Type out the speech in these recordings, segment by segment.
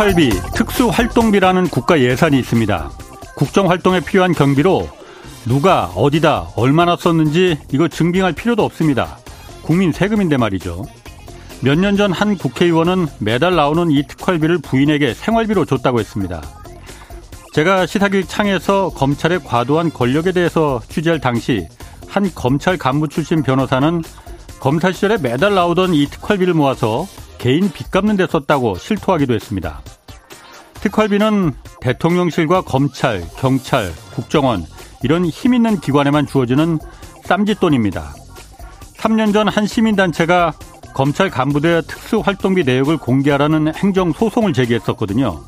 특활비, 특수활동비라는 국가 예산이 있습니다. 국정활동에 필요한 경비로 누가 어디다 얼마나 썼는지 이거 증빙할 필요도 없습니다. 국민 세금인데 말이죠. 몇 년 전 한 국회의원은 매달 나오는 이 특활비를 부인에게 생활비로 줬다고 했습니다. 제가 시사교육 창에서 검찰의 과도한 권력에 대해서 취재할 당시 한 검찰 간부 출신 변호사는 검사 시절에 매달 나오던 이 특활비를 모아서 개인 빚 갚는 데 썼다고 실토하기도 했습니다. 특활비는 대통령실과 검찰, 경찰, 국정원 이런 힘 있는 기관에만 주어지는 쌈짓돈입니다. 3년 전 한 시민단체가 검찰 간부대 특수활동비 내역을 공개하라는 행정소송을 제기했었거든요.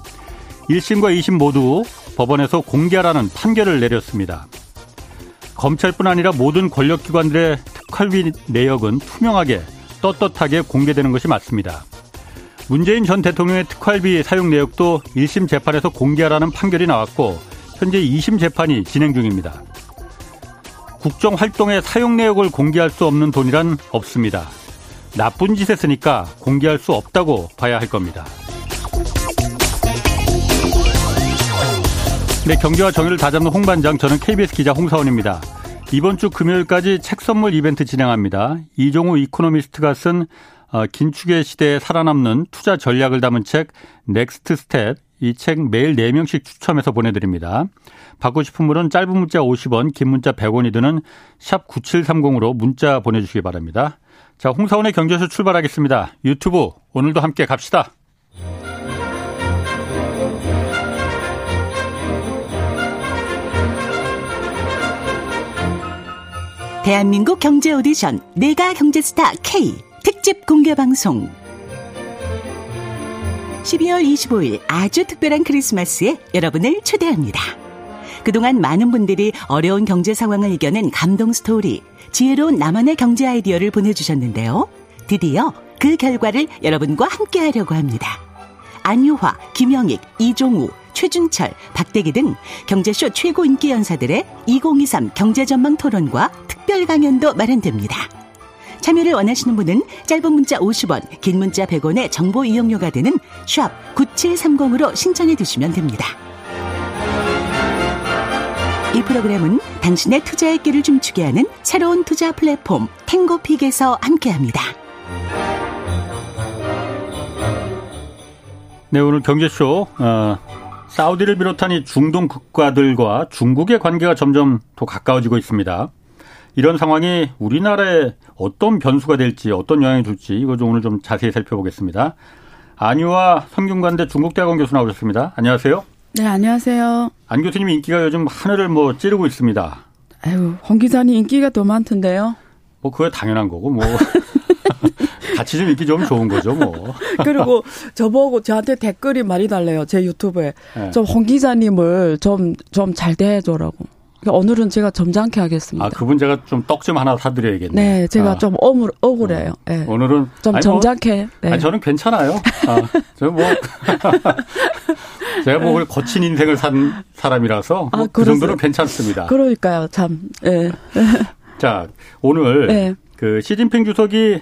1심과 2심 모두 법원에서 공개하라는 판결을 내렸습니다. 검찰뿐 아니라 모든 권력기관들의 특활비 내역은 투명하게 떳떳하게 공개되는 것이 맞습니다. 문재인 전 대통령의 특활비 사용 내역도 1심 재판에서 공개하라는 판결이 나왔고 현재 2심 재판이 진행 중입니다. 국정 활동의 사용 내역을 공개할 수 없는 돈이란 없습니다. 나쁜 짓 했으니까 공개할 수 없다고 봐야 할 겁니다. 네, 경제와 정의를 다잡는 홍반장, 저는 KBS 기자 홍사원입니다. 이번 주 금요일까지 책 선물 이벤트 진행합니다. 이종우 이코노미스트가 쓴 어, 긴축의 시대에 살아남는 투자 전략을 담은 책 Next Step 이 책 매일 4명씩 추첨해서 보내드립니다. 받고 싶은 분은 짧은 문자 50원, 긴 문자 100원이 드는 샵 9730으로 문자 보내주시기 바랍니다. 자, 홍사훈의 경제쇼 출발하겠습니다. 유튜브 오늘도 함께 갑시다. 대한민국 경제 오디션 내가 경제스타 K 특집 공개 방송 12월 25일 아주 특별한 크리스마스에 여러분을 초대합니다. 그동안 많은 분들이 어려운 경제 상황을 이겨낸 감동 스토리, 지혜로운 나만의 경제 아이디어를 보내주셨는데요. 드디어 그 결과를 여러분과 함께 하려고 합니다. 안유화, 김영익, 이종우, 최준철, 박대기 등 경제쇼 최고 인기 연사들의 2023 경제전망 토론과 특별 강연도 마련됩니다. 참여를 원하시는 분은 짧은 문자 50원, 긴 문자 100원의 정보 이용료가 되는 샵 9730으로 신청해 두시면 됩니다. 이 프로그램은 당신의 투자의 길을 춤추게 하는 새로운 투자 플랫폼 탱고픽에서 함께합니다. 네, 오늘 경제쇼 어, 사우디를 비롯한 이 중동 국가들과 중국의 관계가 점점 더 가까워지고 있습니다. 이런 상황이 우리나라에 어떤 변수가 될지 어떤 영향을 줄지 이거 좀 오늘 좀 자세히 살펴보겠습니다. 안유와 성균관대 중국대학원 교수 나오셨습니다. 안녕하세요. 네, 안녕하세요. 안 교수님 인기가 요즘 하늘을 뭐 찌르고 있습니다. 아유, 홍 기자님 인기가 더 많던데요. 뭐 그거 당연한 거고 뭐 같이 좀 인기 좀 좋은 거죠 뭐. 그리고 저보고 저한테 댓글이 많이 달래요 제 유튜브에 네. 좀홍 기자님을 좀 좀 잘 대해줘라고. 그러니까 오늘은 제가 점잖게 하겠습니다. 아, 그분 제가 좀 떡 좀 하나 사드려야겠네요. 네, 제가 아. 좀 억울, 억울해요. 네. 오늘은. 좀 아니, 점잖게. 뭐, 네. 아니, 저는 괜찮아요. 아, 저 뭐. 제가 뭐 거친 인생을 산 사람이라서 아, 뭐 그 정도는 괜찮습니다. 그러니까요, 참. 네. 자, 오늘 네. 그 시진핑 주석이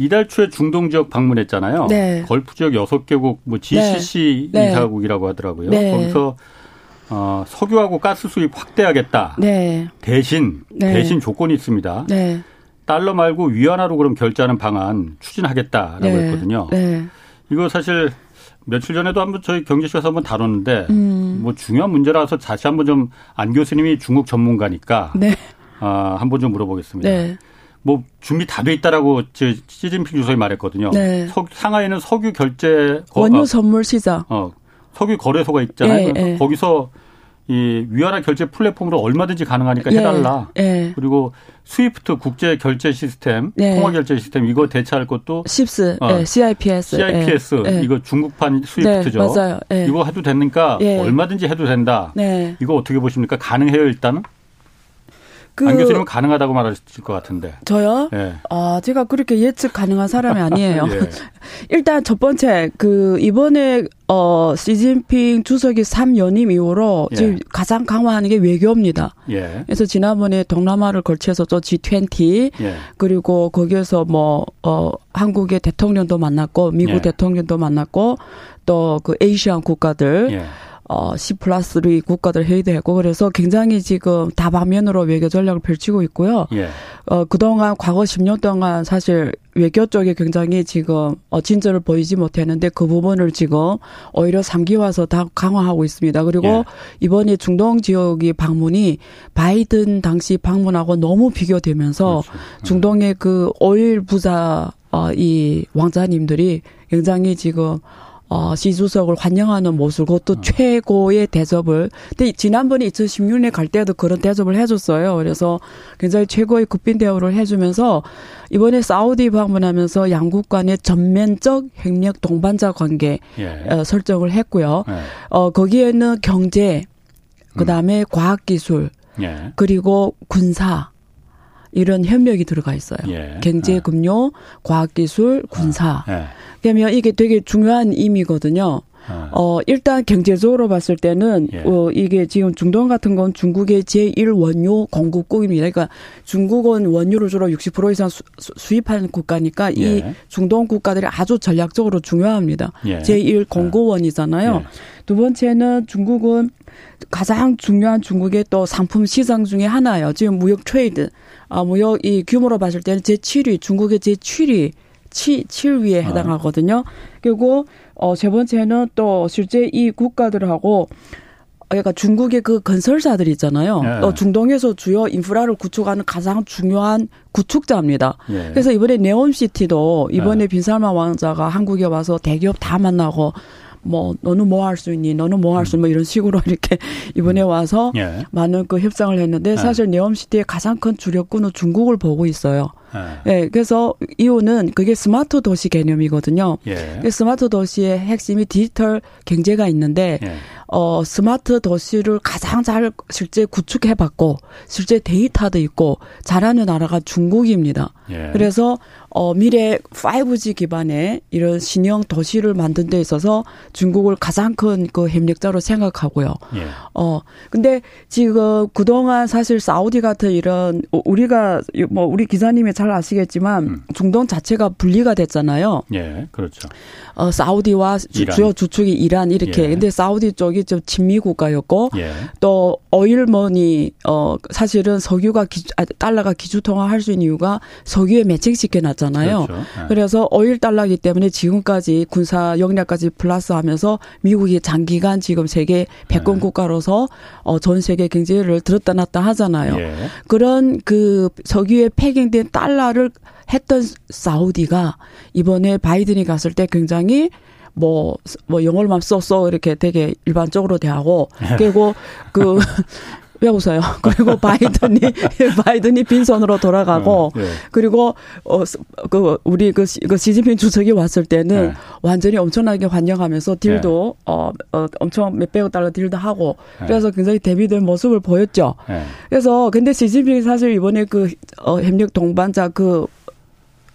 이달 초에 중동 지역 방문했잖아요. 네. 걸프 지역 6개국 뭐 GCC 네. 이사국이라고 하더라고요. 네. 거기서 어, 석유하고 가스 수입 확대하겠다. 네. 대신 네. 대신 조건이 있습니다. 네. 달러 말고 위안화로 그럼 결제하는 방안 추진하겠다라고 네. 했거든요. 네. 이거 사실 며칠 전에도 한번 저희 경제쇼에서 한번 다뤘는데 음. 뭐 중요한 문제라서 다시 한번 좀 안 교수님이 중국 전문가니까 네. 아, 한번 좀 물어보겠습니다. 네. 뭐 준비 다 돼 있다라고 시진핑 주석이 말했거든요. 네. 석, 상하이는 석유 결제 원유 선물 시장. 어, 석유 거래소가 있잖아요. 예, 예. 거기서 이 위안화 결제 플랫폼으로 얼마든지 가능하니까 예, 해달라. 예. 그리고 SWIFT 국제 결제 시스템, 예. 통화 결제 시스템 이거 대체할 것도 CIPS, 어, 예, CIPS, CIPS 예. 이거 중국판 SWIFT죠. 네, 맞아요. 이거 해도 되니까 얼마든지 해도 된다. 네. 이거 어떻게 보십니까? 가능해요 일단은? 그, 안 교수님은 가능하다고 말하실 것 같은데. 저요? 예. 아, 제가 그렇게 예측 가능한 사람이 아니에요. 예. 일단 첫 번째, 그, 이번에, 어, 시진핑 주석이 3연임 이후로 예. 지금 가장 강화하는 게 외교입니다. 예. 그래서 지난번에 동남아를 걸쳐서 저 G20, 예. 그리고 거기에서 뭐, 어, 한국의 대통령도 만났고, 미국 예. 대통령도 만났고, 또 그 에이시안 국가들, 예. 어, C 플러스 3 국가들 회의도 했고 그래서 굉장히 지금 다방면으로 외교 전략을 펼치고 있고요. 예. 어, 그동안 과거 10년 동안 사실 외교 쪽에 굉장히 지금 어, 진전을 보이지 못했는데 그 부분을 지금 오히려 3기 와서 다 강화하고 있습니다. 그리고 예. 이번에 중동 지역이 방문이 바이든 당시 방문하고 너무 비교되면서 그렇죠. 음. 중동의 그 오일 부자 어, 이 왕자님들이 굉장히 지금 어, 시 주석을 환영하는 모습, 그것도 음. 최고의 대접을. 근데 지난번에 2016년에 갈 때도 그런 대접을 해줬어요. 그래서 굉장히 최고의 국빈 대우를 해주면서 이번에 사우디 방문하면서 양국 간의 전면적 핵력 동반자 관계 예. 어, 설정을 했고요. 예. 어, 거기에는 경제, 그 다음에 음. 과학기술, 예. 그리고 군사, 이런 협력이 들어가 있어요. 예. 경제, 예. 금융, 과학기술, 군사. 예. 그러면 이게 되게 중요한 의미거든요. 어, 일단 경제적으로 봤을 때는, 예. 어, 이게 지금 중동 같은 건 중국의 제1 원유 공급국입니다. 그러니까 중국은 원유를 주로 60% 이상 수, 수입하는 국가니까 예. 이 중동 국가들이 아주 전략적으로 중요합니다. 예. 제1 공급원이잖아요. 예. 두 번째는 중국은 가장 중요한 중국의 또 상품 시장 중에 하나예요. 지금 무역 트레이드, 아, 무역 이 규모로 봤을 때는 제 7위, 중국의 제 7위, 치, 7위에 해당하거든요. 그리고 어, 세 번째는 또 실제 이 국가들하고 그러니까 중국의 그 건설사들 있잖아요. 예. 또 중동에서 주요 인프라를 구축하는 가장 중요한 구축자입니다. 예. 그래서 이번에 네온시티도 이번에 예. 빈살만 왕자가 한국에 와서 대기업 다 만나고 뭐 너는 뭐 할 수 있니? 너는 뭐 할 수 있니? 뭐 이런 식으로 이렇게 이번에 와서 예. 많은 그 협상을 했는데 예. 사실 네옴시티의 가장 큰 주력군은 중국을 보고 있어요. 예. 네, 그래서 이유는 그게 스마트 도시 개념이거든요. 예. 스마트 도시의 핵심이 디지털 경제가 있는데 예. 어 스마트 도시를 가장 잘 실제 구축해 봤고 실제 데이터도 있고 잘하는 나라가 중국입니다. 예. 그래서 어, 미래 5G 기반의 이런 신형 도시를 만든 데 있어서 중국을 가장 큰 그 협력자로 생각하고요. 예. 어, 근데 지금 그동안 사실 사우디 같은 이런 우리가 뭐 우리 기자님이 잘 아시겠지만 음. 중동 자체가 분리가 됐잖아요. 예, 그렇죠. 어, 사우디와 주, 요 주축이 이란 이렇게. 예. 근데 사우디 쪽이 좀 친미 국가였고 예. 또 오일머니 어 사실은 석유가 기, 아, 달러가 기주 통화할 수 있는 이유가 석유에 매칭시켜 놨잖아요. 그렇죠. 예. 그래서 오일 달러기 때문에 지금까지 군사 역량까지 플러스하면서 미국이 장기간 지금 세계 백권 예. 국가로서 어, 전 세계 경제를 들었다 놨다 하잖아요. 예. 그런 그 석유에 패경된 달러 를 했던 사우디가 이번에 바이든이 갔을 때 굉장히 뭐, 뭐, 영어로만 써써 이렇게 되게 일반적으로 대하고, 네. 그리고 그, 왜 웃어요? 그리고 바이든이, 바이든이 빈손으로 돌아가고, 어, 네. 그리고, 어, 그, 우리 그, 그 시진핑 주석이 왔을 때는 네. 완전히 엄청나게 환영하면서 딜도, 네. 어, 어, 엄청 몇백억 달러 딜도 하고, 네. 그래서 굉장히 대비된 모습을 보였죠. 네. 그래서, 근데 시진핑이 사실 이번에 그, 어, 협력 동반자 그,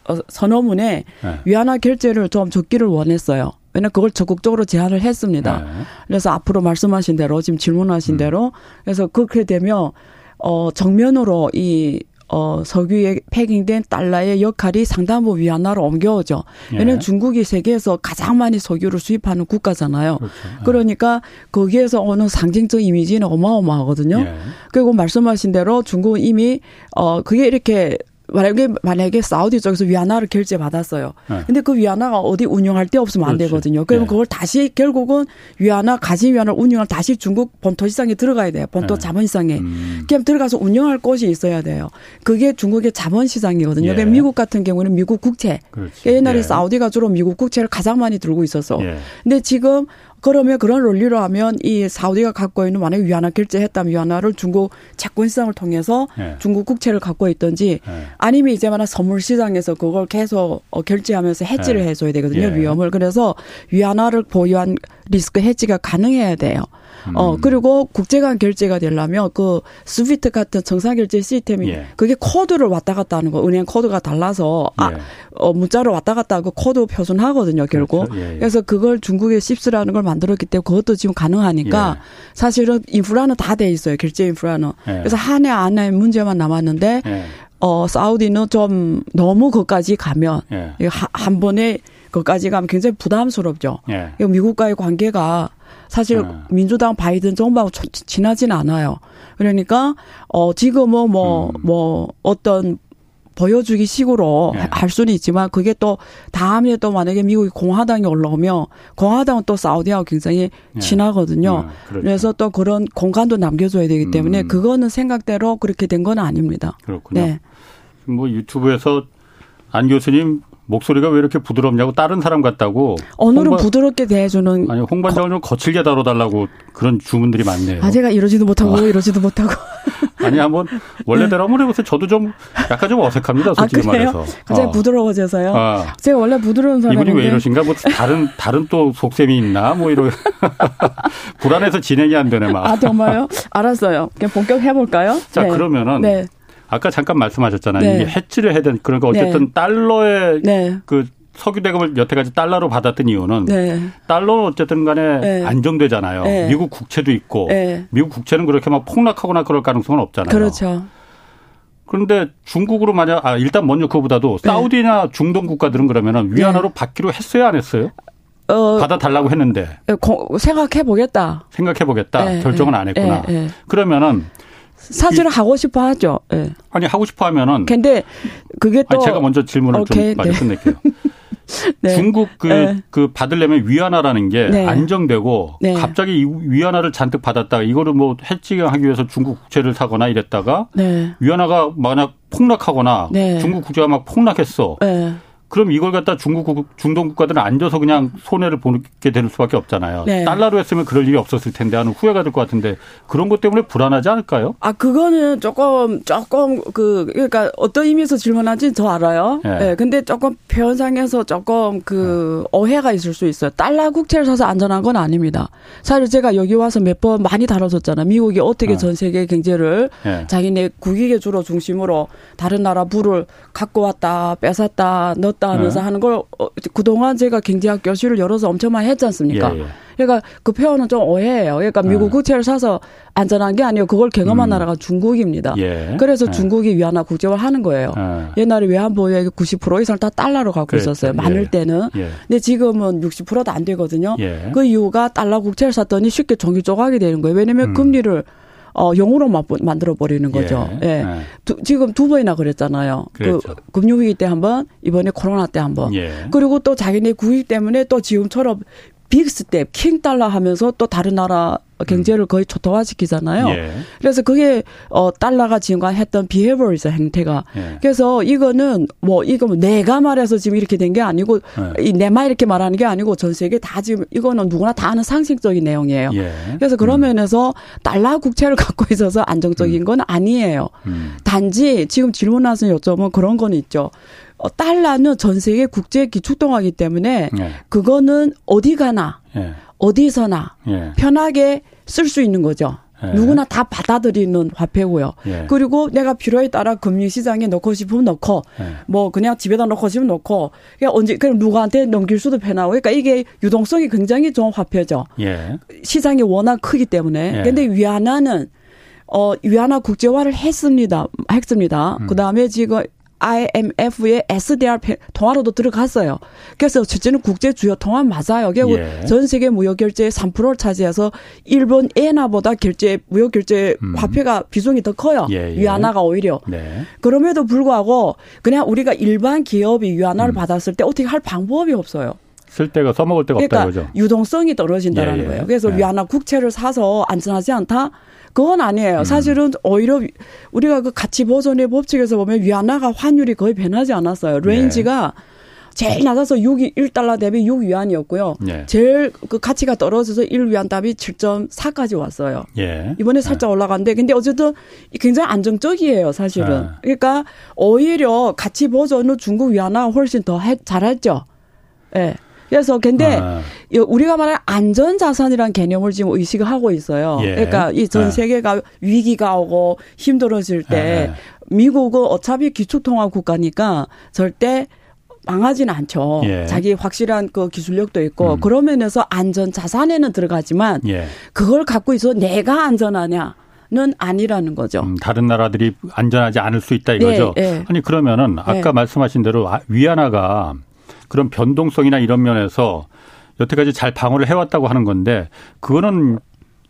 어, 선언문에 네. 위안화 결제를 좀 적기를 원했어요. 왜냐 그걸 적극적으로 제안을 했습니다. 네. 그래서 앞으로 말씀하신 대로 지금 질문하신 음. 대로 그래서 그렇게 되면 어 정면으로 이 어, 석유에 패킹된 달러의 역할이 상당부 위안화로 옮겨오죠. 예. 왜냐면 중국이 세계에서 가장 많이 석유를 수입하는 국가잖아요. 그렇죠. 예. 그러니까 거기에서 오는 상징적 이미지는 어마어마하거든요. 예. 그리고 말씀하신 대로 중국은 이미 어 그게 이렇게 만약에 만약에 사우디 쪽에서 위안화를 결제 받았어요. 네. 근데 그 위안화가 어디 운영할 데 없으면 안 되거든요. 그러면 네. 그걸 다시 결국은 위안화 가진 위안화를 운영할 다시 중국 본토 시장에 들어가야 돼요. 본토 네. 자본 시장에. 음. 그럼 들어가서 운영할 곳이 있어야 돼요. 그게 중국의 자본 시장이거든요. 예. 그러니까 미국 같은 경우는 미국 국채. 그러니까 옛날에 예. 사우디가 주로 미국 국채를 가장 많이 들고 있어서. 예. 근데 지금 그러면 그런 논리로 하면 이 사우디가 갖고 있는 만약에 위안화 결제했다면 위안화를 중국 채권 시장을 통해서 네. 중국 국채를 갖고 있든지 네. 아니면 이제만한 선물 시장에서 그걸 계속 어, 결제하면서 해지를 네. 해줘야 되거든요 예. 위험을 그래서 위안화를 보유한 리스크 해지가 가능해야 돼요. 어, 음. 그리고 국제간 결제가 되려면 그 스위트 같은 정상 결제 시스템이 예. 그게 코드를 왔다 갔다 하는 거. 은행 코드가 달라서 아, 예. 어, 문자로 왔다 갔다 하고 코드 표준하거든요, 결국. 그렇죠. 예, 예. 그래서 그걸 중국의 씹스라는 걸 만들었기 때문에 그것도 지금 가능하니까 예. 사실은 인프라는 다 돼 있어요, 결제 인프라는. 예. 그래서 하냐 안 하냐 문제만 남았는데 어, 사우디는 좀 너무 거기까지 가면 한 번에 거기까지 가면 굉장히 부담스럽죠. 미국과의 관계가 사실 네. 민주당 바이든 정부하고 친하진 않아요. 그러니까 어 지금은 뭐뭐 음. 뭐 어떤 보여주기 식으로 네. 할 수는 있지만 그게 또 다음에 또 만약에 미국이 공화당이 올라오면 공화당은 또 사우디하고 굉장히 네. 친하거든요. 네. 그렇죠. 그래서 또 그런 공간도 남겨줘야 되기 때문에 음. 그거는 생각대로 그렇게 된 건 아닙니다. 그렇군요. 네. 뭐 유튜브에서 안 교수님 목소리가 왜 이렇게 부드럽냐고 다른 사람 같다고. 오늘은 홍반, 부드럽게 대해주는. 아니 홍반장을 좀 거칠게 다뤄달라고 그런 주문들이 많네요. 아 제가 이러지도 못하고 아. 이러지도 못하고. 아니 한번 원래대로 한번 해보세요. 저도 좀 약간 좀 어색합니다. 솔직히 아, 말해서. 굉장히 어. 부드러워져서요. 아. 제가 원래 부드러운 사람인데. 이분이 왜 이러신가? 뭐 다른 다른 또 속셈이 있나? 뭐 이런 불안해서 진행이 안 되네 막. 아 정말요? 알았어요. 그냥 본격 해볼까요? 자 네. 그러면은. 네. 아까 잠깐 말씀하셨잖아요. 네. 이게 해지를 해야 되는 그러니까 어쨌든 네. 달러의 네. 그 석유 대금을 여태까지 달러로 받았던 이유는 네. 달러는 어쨌든 간에 네. 안정되잖아요. 네. 미국 국채도 있고 미국 국채는 그렇게 막 폭락하거나 그럴 가능성은 없잖아요. 그렇죠. 그런데 중국으로 만약 아 일단 먼저 그거보다도 사우디나 중동 국가들은 그러면은 위안화로 받기로 했어요, 안 했어요? 어, 받아달라고 했는데 생각해 보겠다. 생각해 보겠다. 결정은 안 했구나. 그러면은 사실은 하고 싶어 하죠. 네. 아니 하고 싶어 하면은. 근데 그게 또 아니, 제가 먼저 질문을 오케이, 좀 빨리 네. 끝낼게요. 네. 중국 그, 네. 그 받으려면 위안화라는 게 네. 안정되고 네. 갑자기 이 위안화를 잔뜩 받았다가 이거를 뭐 해지하기 위해서 중국 국채를 사거나 이랬다가 네. 위안화가 만약 폭락하거나 네. 중국 국채가 막 폭락했어. 그럼 이걸 갖다 중국 중동 국가들은 앉아서 그냥 손해를 보게 되는 수밖에 없잖아요. 네. 달러로 했으면 그럴 일이 없었을 텐데 하는 후회가 될 것 같은데 그런 것 때문에 불안하지 않을까요? 아 그거는 조금 조금 그 그러니까 어떤 의미에서 질문하지 저 알아요. 네. 네. 근데 조금 표현상에서 조금 그 네. 오해가 있을 수 있어요. 달러 국채를 사서 안전한 건 아닙니다. 사실 제가 여기 와서 몇 번 많이 다뤄졌잖아요. 미국이 어떻게 네. 전 세계 경제를 네. 자기네 국익의 주로 중심으로 다른 나라 부를 갖고 왔다 뺏었다 넣 었다 있다 하면서 네. 하는 걸 어, 그동안 제가 경제학 교실을 열어서 엄청 많이 했지 않습니까? 예, 예. 그러니까 그 표현은 좀 오해예요. 그러니까 미국 네. 국채를 사서 안전한 게 아니고 그걸 경험한 음. 나라가 중국입니다. 예. 그래서 네. 중국이 위안화 국제화 하는 거예요. 네. 옛날에 외환보유액 90% 이상 다 달러로 갖고 그랬죠. 있었어요. 많을 예. 때는. 예. 근데 지금은 60%도 안 되거든요. 예. 그 이유가 달러 국채를 샀더니 쉽게 종이 조각이 되는 거예요. 왜냐면 음. 금리를 어, 영으로 만들어 버리는 거죠. 예. 예. 예. 두, 지금 두 번이나 그랬잖아요. 그 그랬죠. 그 금융위기 때 한 번, 이번에 코로나 때 한 번. 예. 그리고 또 자기네 국익 때문에 또 지금처럼 빅스텝, 킹달러 하면서 또 다른 나라 경제를 거의 초토화시키잖아요. 예. 그래서 그게 어 달러가 지금 했던 behavior죠 행태가. 예. 그래서 이거는 뭐 이거 뭐 내가 말해서 지금 이렇게 된 게 아니고 예. 이내말 이렇게 말하는 게 아니고 전 세계 다 지금 이거는 누구나 다 아는 상식적인 내용이에요. 예. 그래서 그런 음. 면에서 달러 국채를 갖고 있어서 안정적인 음. 건 아니에요. 음. 단지 지금 질문하신 요점은 그런 건 있죠. 어, 달러는 전 세계 국제 기축통화기 때문에 예. 그거는 어디 가나 예. 어디서나 예. 편하게 쓸 수 있는 거죠. 예. 누구나 다 받아들이는 화폐고요. 예. 그리고 내가 필요에 따라 금융 시장에 넣고 싶으면 넣고, 예. 뭐 그냥 집에다 넣고 싶으면 넣고, 그냥 언제 그냥 누구한테 넘길 수도 편하고, 그러니까 이게 유동성이 굉장히 좋은 화폐죠. 예. 시장이 워낙 크기 때문에. 예. 근데 위안화는 어 위안화 국제화를 했습니다. 했습니다. 음. 그 다음에 지금 IMF의 SDR 통화로도 들어갔어요. 그래서 첫째는 국제 주요 통화 맞아요. 결국 예. 전 세계 무역 결제의 3%를 차지해서 일본 엔화보다 결제 무역 결제 음. 화폐가 비중이 더 커요. 예, 예. 위안화가 오히려. 네. 그럼에도 불구하고 그냥 우리가 일반 기업이 위안화를 음. 받았을 때 어떻게 할 방법이 없어요. 쓸 때가 써먹을 데가 그러니까 없다 죠 유동성이 떨어진다는 예, 예, 거예요. 그래서 예. 위안화 국채를 사서 안전하지 않다. 그건 아니에요. 음. 사실은 오히려 우리가 그 가치 보존의 법칙에서 보면 위안화가 환율이 거의 변하지 않았어요. range가 네. 제일 낮아서 6이 1달러 대비 6 위안이었고요. 예. 제일 그 가치가 떨어져서 1 위안 대비 7.4까지 왔어요. 예. 이번에 살짝 예. 올라갔는데 근데 어쨌든 굉장히 안정적이에요, 사실은. 예. 그러니까 오히려 가치 버전은 중국 위안화 훨씬 더 해, 잘했죠. 예. 그래서 근데 아. 우리가 말하는 안전 자산이란 개념을 지금 의식을 하고 있어요. 예. 그러니까 이전 아. 세계가 위기가 오고 힘들어질 때 아. 미국은 어차피 기축통화 국가니까 절대 망하지는 않죠. 예. 자기 확실한 그 기술력도 있고 음. 그러 면에서 안전 자산에는 들어가지만 예. 그걸 갖고 있어 내가 안전하냐? 는 아니라는 거죠. 음, 다른 나라들이 안전하지 않을 수 있다 이거죠. 네, 네. 아니 그러면은 아까 네. 말씀하신 대로 아, 위안화가 그런 변동성이나 이런 면에서 여태까지 잘 방어를 해왔다고 하는 건데 그거는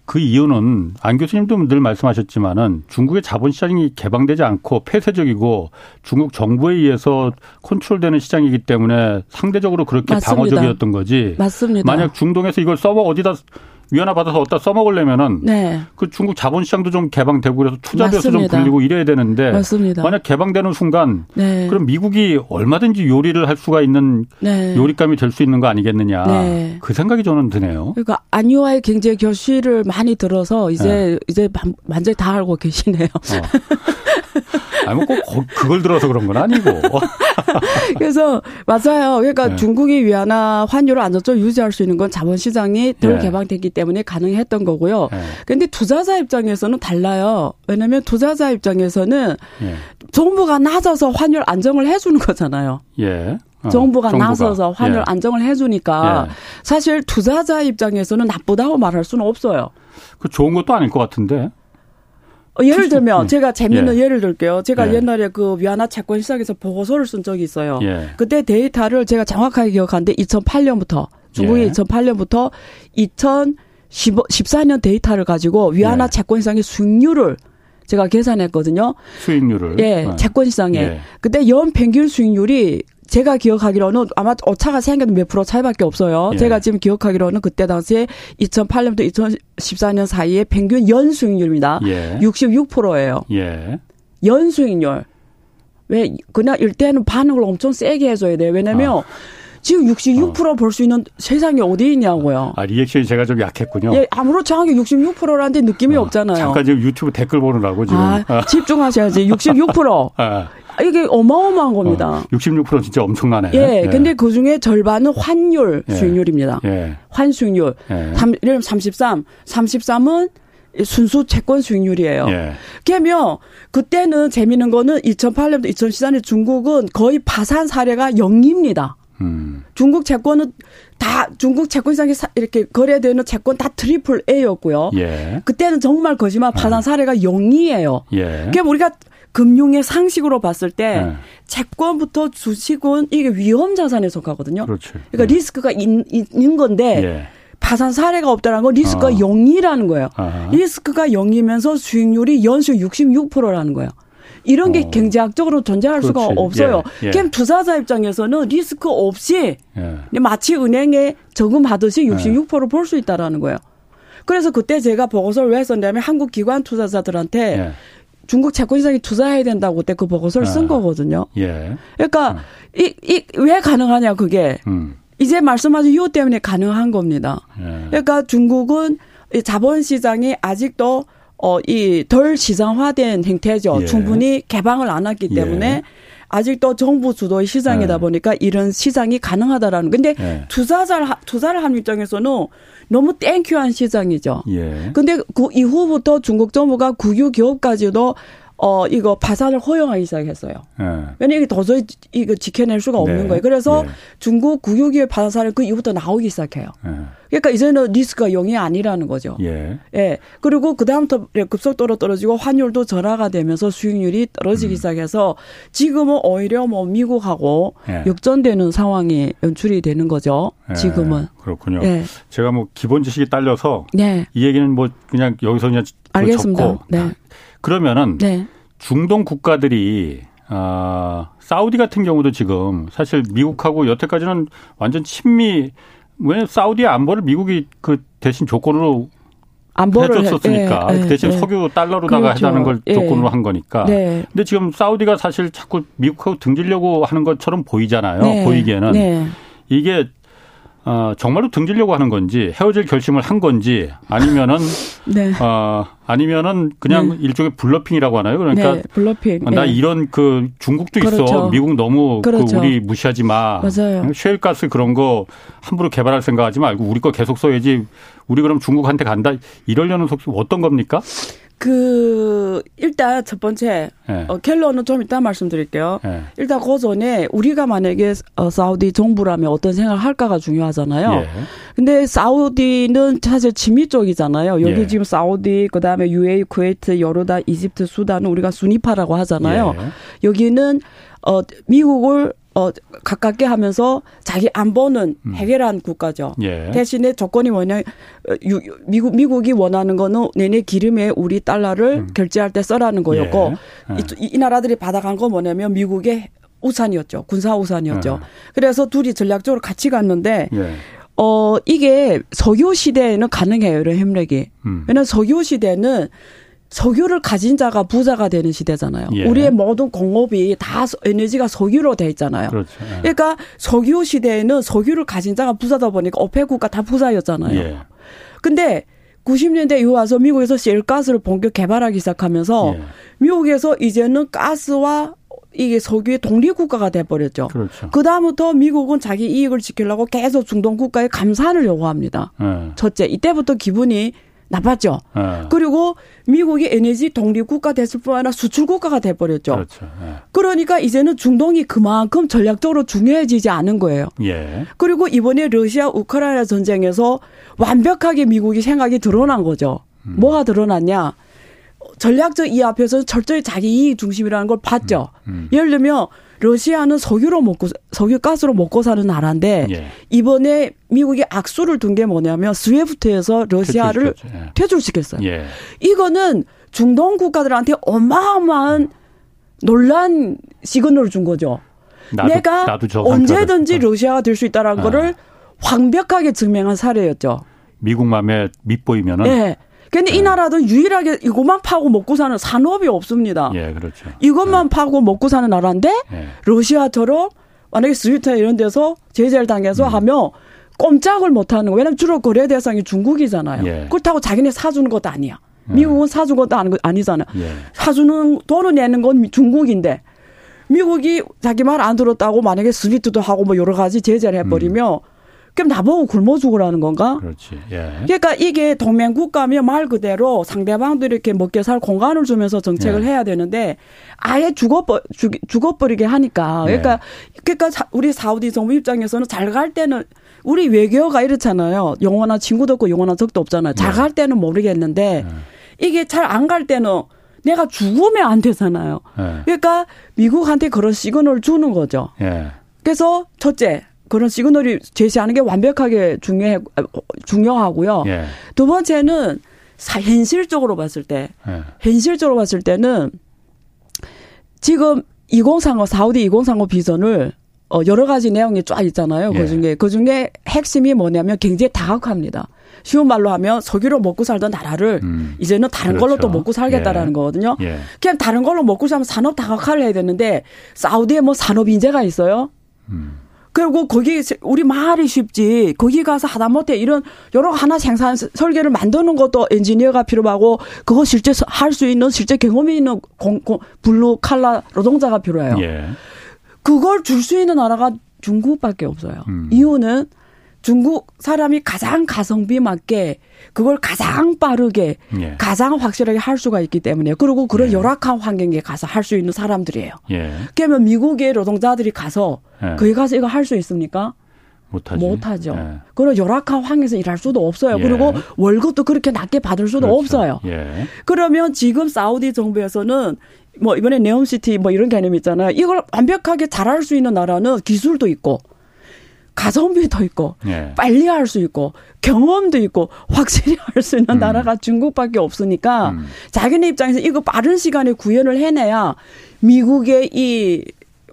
그 이유는 안 교수님도 늘 말씀하셨지만은 중국의 자본시장이 개방되지 않고 폐쇄적이고 중국 정부에 의해서 컨트롤되는 시장이기 때문에 상대적으로 그렇게 맞습니다. 방어적이었던 거지. 맞습니다. 만약 중동에서 이걸 써먹 어디다 위안화 받아서 어디다 써먹으려면은 네. 그 중국 자본시장도 좀 개방되고 그래서 투자돼서 좀 불리고 이래야 되는데 맞습니다. 만약 개방되는 순간 네. 그럼 미국이 얼마든지 요리를 할 수가 있는 네. 요리감이 될 수 있는 거 아니겠느냐 네. 그 생각이 저는 드네요. 그러니까 안유화의 경제 결실을 많이 들어서 이제 네. 이제 완전히 다 알고 계시네요. 어. 아니 뭐꼭 그걸 들어서 그런 건 아니고. 그래서 맞아요. 그러니까 네. 중국이 위안화 환율을 안정적으로 유지할 수 있는 건 자본시장이 덜 네. 개방됐기 때문에 가능했던 거고요. 네. 근데 투자자 입장에서는 달라요. 왜냐하면 투자자 입장에서는 예. 정부가 나서서 환율 안정을 해주는 거잖아요. 예. 어, 정부가, 정부가, 나서서 환율 예. 안정을 해주니까 예. 사실 투자자 입장에서는 나쁘다고 말할 수는 없어요. 그 좋은 것도 아닐 것 같은데. 어, 예를 들면 음. 제가 재미있는 예. 를 들게요. 제가 예. 옛날에 그 위안화 채권 시장에서 보고서를 쓴 적이 있어요. 예. 그때 데이터를 제가 정확하게 기억하는데 2008년부터 중국이 예. 2008년부터 2014년 데이터를 가지고 위안화 예. 채권 시장의 수익률을 제가 계산했거든요. 수익률을. 예, 네. 채권 시장에. 예. 그때 연 평균 수익률이 제가 기억하기로는 아마 오차가 생겨도 몇 프로 차이밖에 없어요. 예. 제가 지금 기억하기로는 그때 당시에 2008년부터 2014년 사이에 평균 연 수익률입니다. 예. 66%예요. 예. 연 수익률. 왜 그냥 일때는 반응을 엄청 세게 해줘야 돼요. 왜냐면 아. 지금 66%볼 수 있는 세상이 어디 있냐고요. 아, 리액션이 제가 좀 약했군요. 예, 아무렇지 않게 66%라는데 느낌이 어, 없잖아요. 잠깐 지금 유튜브 댓글 보느라고 지금. 아, 집중하셔야지. 66%. 아. 이게 어마어마한 겁니다. 어, 66% 진짜 엄청나네. 예, 예. 근데 그 중에 절반은 환율 예. 수익률입니다. 예. 환 수익률. 예. 3, 예를 들면 33. 33은 순수 채권 수익률이에요. 예. 그러면 그때는 재미있는 거는 2008년부터 2014년 중국은 거의 파산 사례가 0입니다. 음. 중국 채권은 다 중국 채권시장에 이렇게 거래되는 채권 다 triple A였고요. 예. 그때는 정말 거짓말 파산 아. 사례가 0이에요. 예. 그럼 우리가 금융의 상식으로 봤을 때 네. 채권부터 주식은 이게 위험 자산에 속하거든요. 그렇죠. 그러니까 네. 리스크가 있, 는 건데 예. 파산 사례가 없다는 건 리스크가 어. 0이라는 거예요. 아하. 리스크가 0이면서 수익률이 연수 66%라는 거예요. 이런 게 어. 경제학적으로 존재할 그렇지. 수가 없어요. 예. 예. 그럼 투자자 입장에서는 리스크 없이 예. 마치 은행에 저금하듯이 66%볼 수 있다라는 거예요. 그래서 그때 제가 보고서를 왜 썼냐면 한국 기관 투자자들한테 예. 중국 채권 시장에 투자해야 된다고 그때 그 보고서를 쓴 아. 거거든요. 예. 그러니까 음. 이, 이, 왜 가능하냐, 그게. 음. 이제 말씀하신 이유 때문에 가능한 겁니다. 예. 그러니까 중국은 자본 시장이 아직도 어, 이 덜 시장화된 행태죠. 예. 충분히 개방을 안 했기 때문에 예. 아직도 정부 주도의 시장이다 예. 보니까 이런 시장이 가능하다라는. 근데 예. 투자자를 투자를 하는 입장에서는 너무 땡큐한 시장이죠. 예. 근데 그 이후부터 중국 정부가 국유 기업까지도 어, 이거 파산을 허용하기 시작했어요. 예. 왜냐면 이게 도저히 이거 지켜낼 수가 없는 네. 거예요. 그래서 예. 중국 국유기업 파산을 그 이후부터 나오기 시작해요. 예. 그러니까 이제는 리스크가 0이 아니라는 거죠. 예. 예. 그리고 그다음부터 급속도로 떨어지고 환율도 전화가 되면서 수익률이 떨어지기 음. 시작해서 지금은 오히려 뭐 미국하고 예. 역전되는 상황이 연출이 되는 거죠. 예. 지금은. 그렇군요. 예. 제가 뭐 기본 지식이 딸려서 네. 이 얘기는 뭐 그냥 여기서 그냥 알겠습니다. 접고 네. 그러면은 네. 중동 국가들이 아 사우디 같은 경우도 지금 사실 미국하고 여태까지는 완전 친미 왜 사우디 안보를 미국이 그 대신 조건으로 안보를 해줬었으니까 예, 예, 대신 예. 석유 달러로다가 그렇죠. 했다는 걸 예. 조건으로 한 거니까. 네. 근데 지금 사우디가 사실 자꾸 미국하고 등지려고 하는 것처럼 보이잖아요. 네. 보이기에는 네. 이게 어, 정말로 등지려고 하는 건지 헤어질 결심을 한 건지 아니면은 네. 어, 아니면은 그냥 네. 일종의 bluffing이라고 하나요? 그러니까 네, bluffing. 나 네. 이런 그 중국도 그렇죠. 있어. 미국 너무 그 그렇죠. 그 우리 무시하지 마. 맞아요. 셰일가스 그런 거 함부로 개발할 생각하지 말고 우리 거 계속 써야지. 우리 그럼 중국한테 간다. 이러려는 속셈 어떤 겁니까? 그 일단 첫 번째 네. 어, 켈러는 좀 이따 말씀드릴게요. 네. 일단 그 전에 우리가 만약에 어, 사우디 정부라면 어떤 생각을 할까가 중요하잖아요. 예. 근데 사우디는 사실 지미 쪽이잖아요. 여기 예. 지금 사우디 그다음에 UAE, 쿠웨이트, 여로다, 이집트, 수단은 우리가 순위파라고 하잖아요. 예. 여기는 어 미국을 어, 가깝게 하면서 자기 안보는 음. 해결한 국가죠. 예. 대신에 조건이 뭐냐, 어, 유, 미국, 미국이 원하는 거는 내내 기름에 우리 달러를 음. 결제할 때 써라는 거였고, 예. 이, 이, 나라들이 받아간 건 뭐냐면 미국의 우산이었죠. 군사 우산이었죠. 예. 그래서 둘이 전략적으로 같이 갔는데, 예. 어, 이게 석유 시대에는 가능해요, 이런 협력이. 음. 왜냐면 석유 시대는 석유를 가진 자가 부자가 되는 시대잖아요. 예. 우리의 모든 공업이 다 에너지가 석유로 돼 있잖아요. 그렇죠. 예. 그러니까 석유 시대에는 석유를 가진 자가 부자다 보니까 오페 국가 다 부자였잖아요. 예. 근데 90년대 이후 와서 미국에서 셀가스를 본격 개발하기 시작하면서 예. 미국에서 이제는 가스와 이게 석유의 독립국가가 돼버렸죠. 그렇죠. 그 다음부터 미국은 자기 이익을 지키려고 계속 중동 국가에 감산을 요구합니다. 네. 첫째, 이때부터 기분이 나빴죠. 네. 그리고 미국이 에너지 독립 국가 됐을 뿐 아니라 수출 국가가 돼 버렸죠. 그렇죠. 네. 그러니까 이제는 중동이 그만큼 전략적으로 중요해지지 않은 거예요. 예. 그리고 이번에 러시아 우크라이나 전쟁에서 완벽하게 미국이 생각이 드러난 거죠. 음. 뭐가 드러났냐? 전략적 이 앞에서 철저히 자기 이익 중심이라는 걸 봤죠. 음. 음. 예를 들면 러시아는 석유로 먹고 석유 가스로 먹고 사는 나라인데 예. 이번에 미국이 악수를 둔 게 뭐냐면 스웨프트에서 러시아를 예. 퇴출시켰어요. 예. 이거는 중동 국가들한테 어마어마한 논란 시그널을 준 거죠. 나도, 내가 나도 언제든지 러시아가 될 수 있다라는 아. 거를 완벽하게 증명한 사례였죠. 미국 맘에 밑보이면은 네. 근데 네. 이 나라도 유일하게 이것만 파고 먹고 사는 산업이 없습니다. 예, 그렇죠. 이것만 네. 파고 먹고 사는 나라인데 네. 러시아처럼 만약에 스위트 이런 데서 제재를 당해서 음. 하면 꼼짝을 못 하는 거. 왜냐면 주로 거래 대상이 중국이잖아요. 예. 그렇다고 자기네 사주는 것도 아니야. 예. 미국은 사준 것도 아니잖아요. 예. 사주는 돈을 내는 건 중국인데 미국이 자기 말 안 들었다고 만약에 스위트도 하고 뭐 여러 가지 제재를 해버리면 음. 그럼 나보고 굶어 죽으라는 건가? 그렇지. 예. 그러니까 이게 동맹 국가면 말 그대로 상대방도 이렇게 먹게 살 공간을 주면서 정책을 예. 해야 되는데 아예 죽어버 죽어버리게 하니까 예. 그러니까 예. 그러니까 우리 사우디 정부 입장에서는 잘 갈 때는 우리 외교가 이렇잖아요. 영원한 친구도 없고 영원한 적도 없잖아요. 잘갈 예. 때는 모르겠는데 예. 이게 잘 안 갈 때는 내가 죽으면 안 되잖아요. 그러니까 미국한테 그런 시그널을 주는 거죠. 그래서 첫째 그런 시그널이 제시하는 게 완벽하게 중요해 중요하고요. 예. 두 번째는 사, 현실적으로 봤을 때 예. 현실적으로 봤을 때는 지금 2035 사우디 2035 비전을 어 여러 가지 내용이 쫙 있잖아요. 그 예. 그중에 그중에 핵심이 뭐냐면 굉장히 다각화입니다. 쉬운 말로 하면 석유로 먹고 살던 나라를 음. 이제는 다른 그렇죠. 걸로 또 먹고 살겠다라는 예. 거거든요. 예. 그냥 다른 걸로 먹고 살면 산업 다각화를 해야 되는데 사우디에 뭐 산업 인재가 있어요? 음. 그리고 거기 우리 말이 쉽지 거기 가서 하다못해 이런 여러 하나 생산 설계를 만드는 것도 엔지니어가 필요하고 그거 실제 할 수 있는 실제 경험이 있는 공, 공, 블루칼라 노동자가 필요해요. 예. 그걸 줄 수 있는 나라가 중국밖에 없어요. 음. 이유는 중국 사람이 가장 가성비 맞게 그걸 가장 빠르게 예. 가장 확실하게 할 수가 있기 때문에 그리고 그런 예. 열악한 환경에 가서 할 수 있는 사람들이에요. 예. 그러면 미국의 노동자들이 가서 예. 거기 가서 이거 할 수 있습니까? 못하지. 못하죠. 예. 그런 열악한 환경에서 일할 수도 없어요. 예. 그리고 월급도 그렇게 낮게 받을 수도 그렇죠. 없어요. 예. 그러면 지금 사우디 정부에서는 뭐 이번에 네옴시티 뭐 이런 개념 있잖아요. 이걸 완벽하게 잘할 수 있는 나라는 기술도 있고 가성비도 있고 예. 빨리 할 수 있고 경험도 있고 확실히 할 수 있는 음. 나라가 중국밖에 없으니까 음. 자기네 입장에서 이거 빠른 시간에 구현을 해내야 미국의 이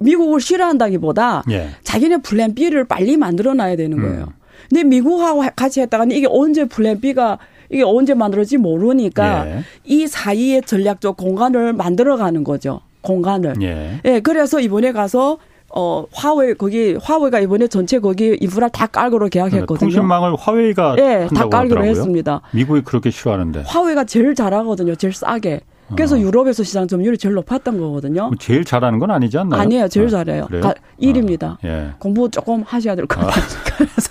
미국을 싫어한다기보다 예. 자기네 plan B를 빨리 만들어 놔야 되는 음. 거예요. 음. 근데 미국하고 같이 했다가는 이게 언제 plan B가 이게 언제 만들어지 모르니까 예. 이 사이에 전략적 공간을 만들어 가는 거죠. 공간을. 예. 예. 그래서 이번에 가서 어 화웨이 거기 화웨이가 이번에 전체 거기 인프라 다 깔고로 계약했거든요. 통신망을 화웨이가 예, 다 깔기로 하더라고요. 했습니다. 미국이 그렇게 싫어하는데. 화웨이가 제일 잘하거든요. 제일 싸게. 그래서 어. 유럽에서 시장 점유율이 제일 높았던 거거든요. 제일 잘하는 건 아니지 않나요? 아니에요. 제일 아, 잘해요. 가, 1입니다. 어. 예. 공부 조금 하셔야 될 것 같아요. 그래서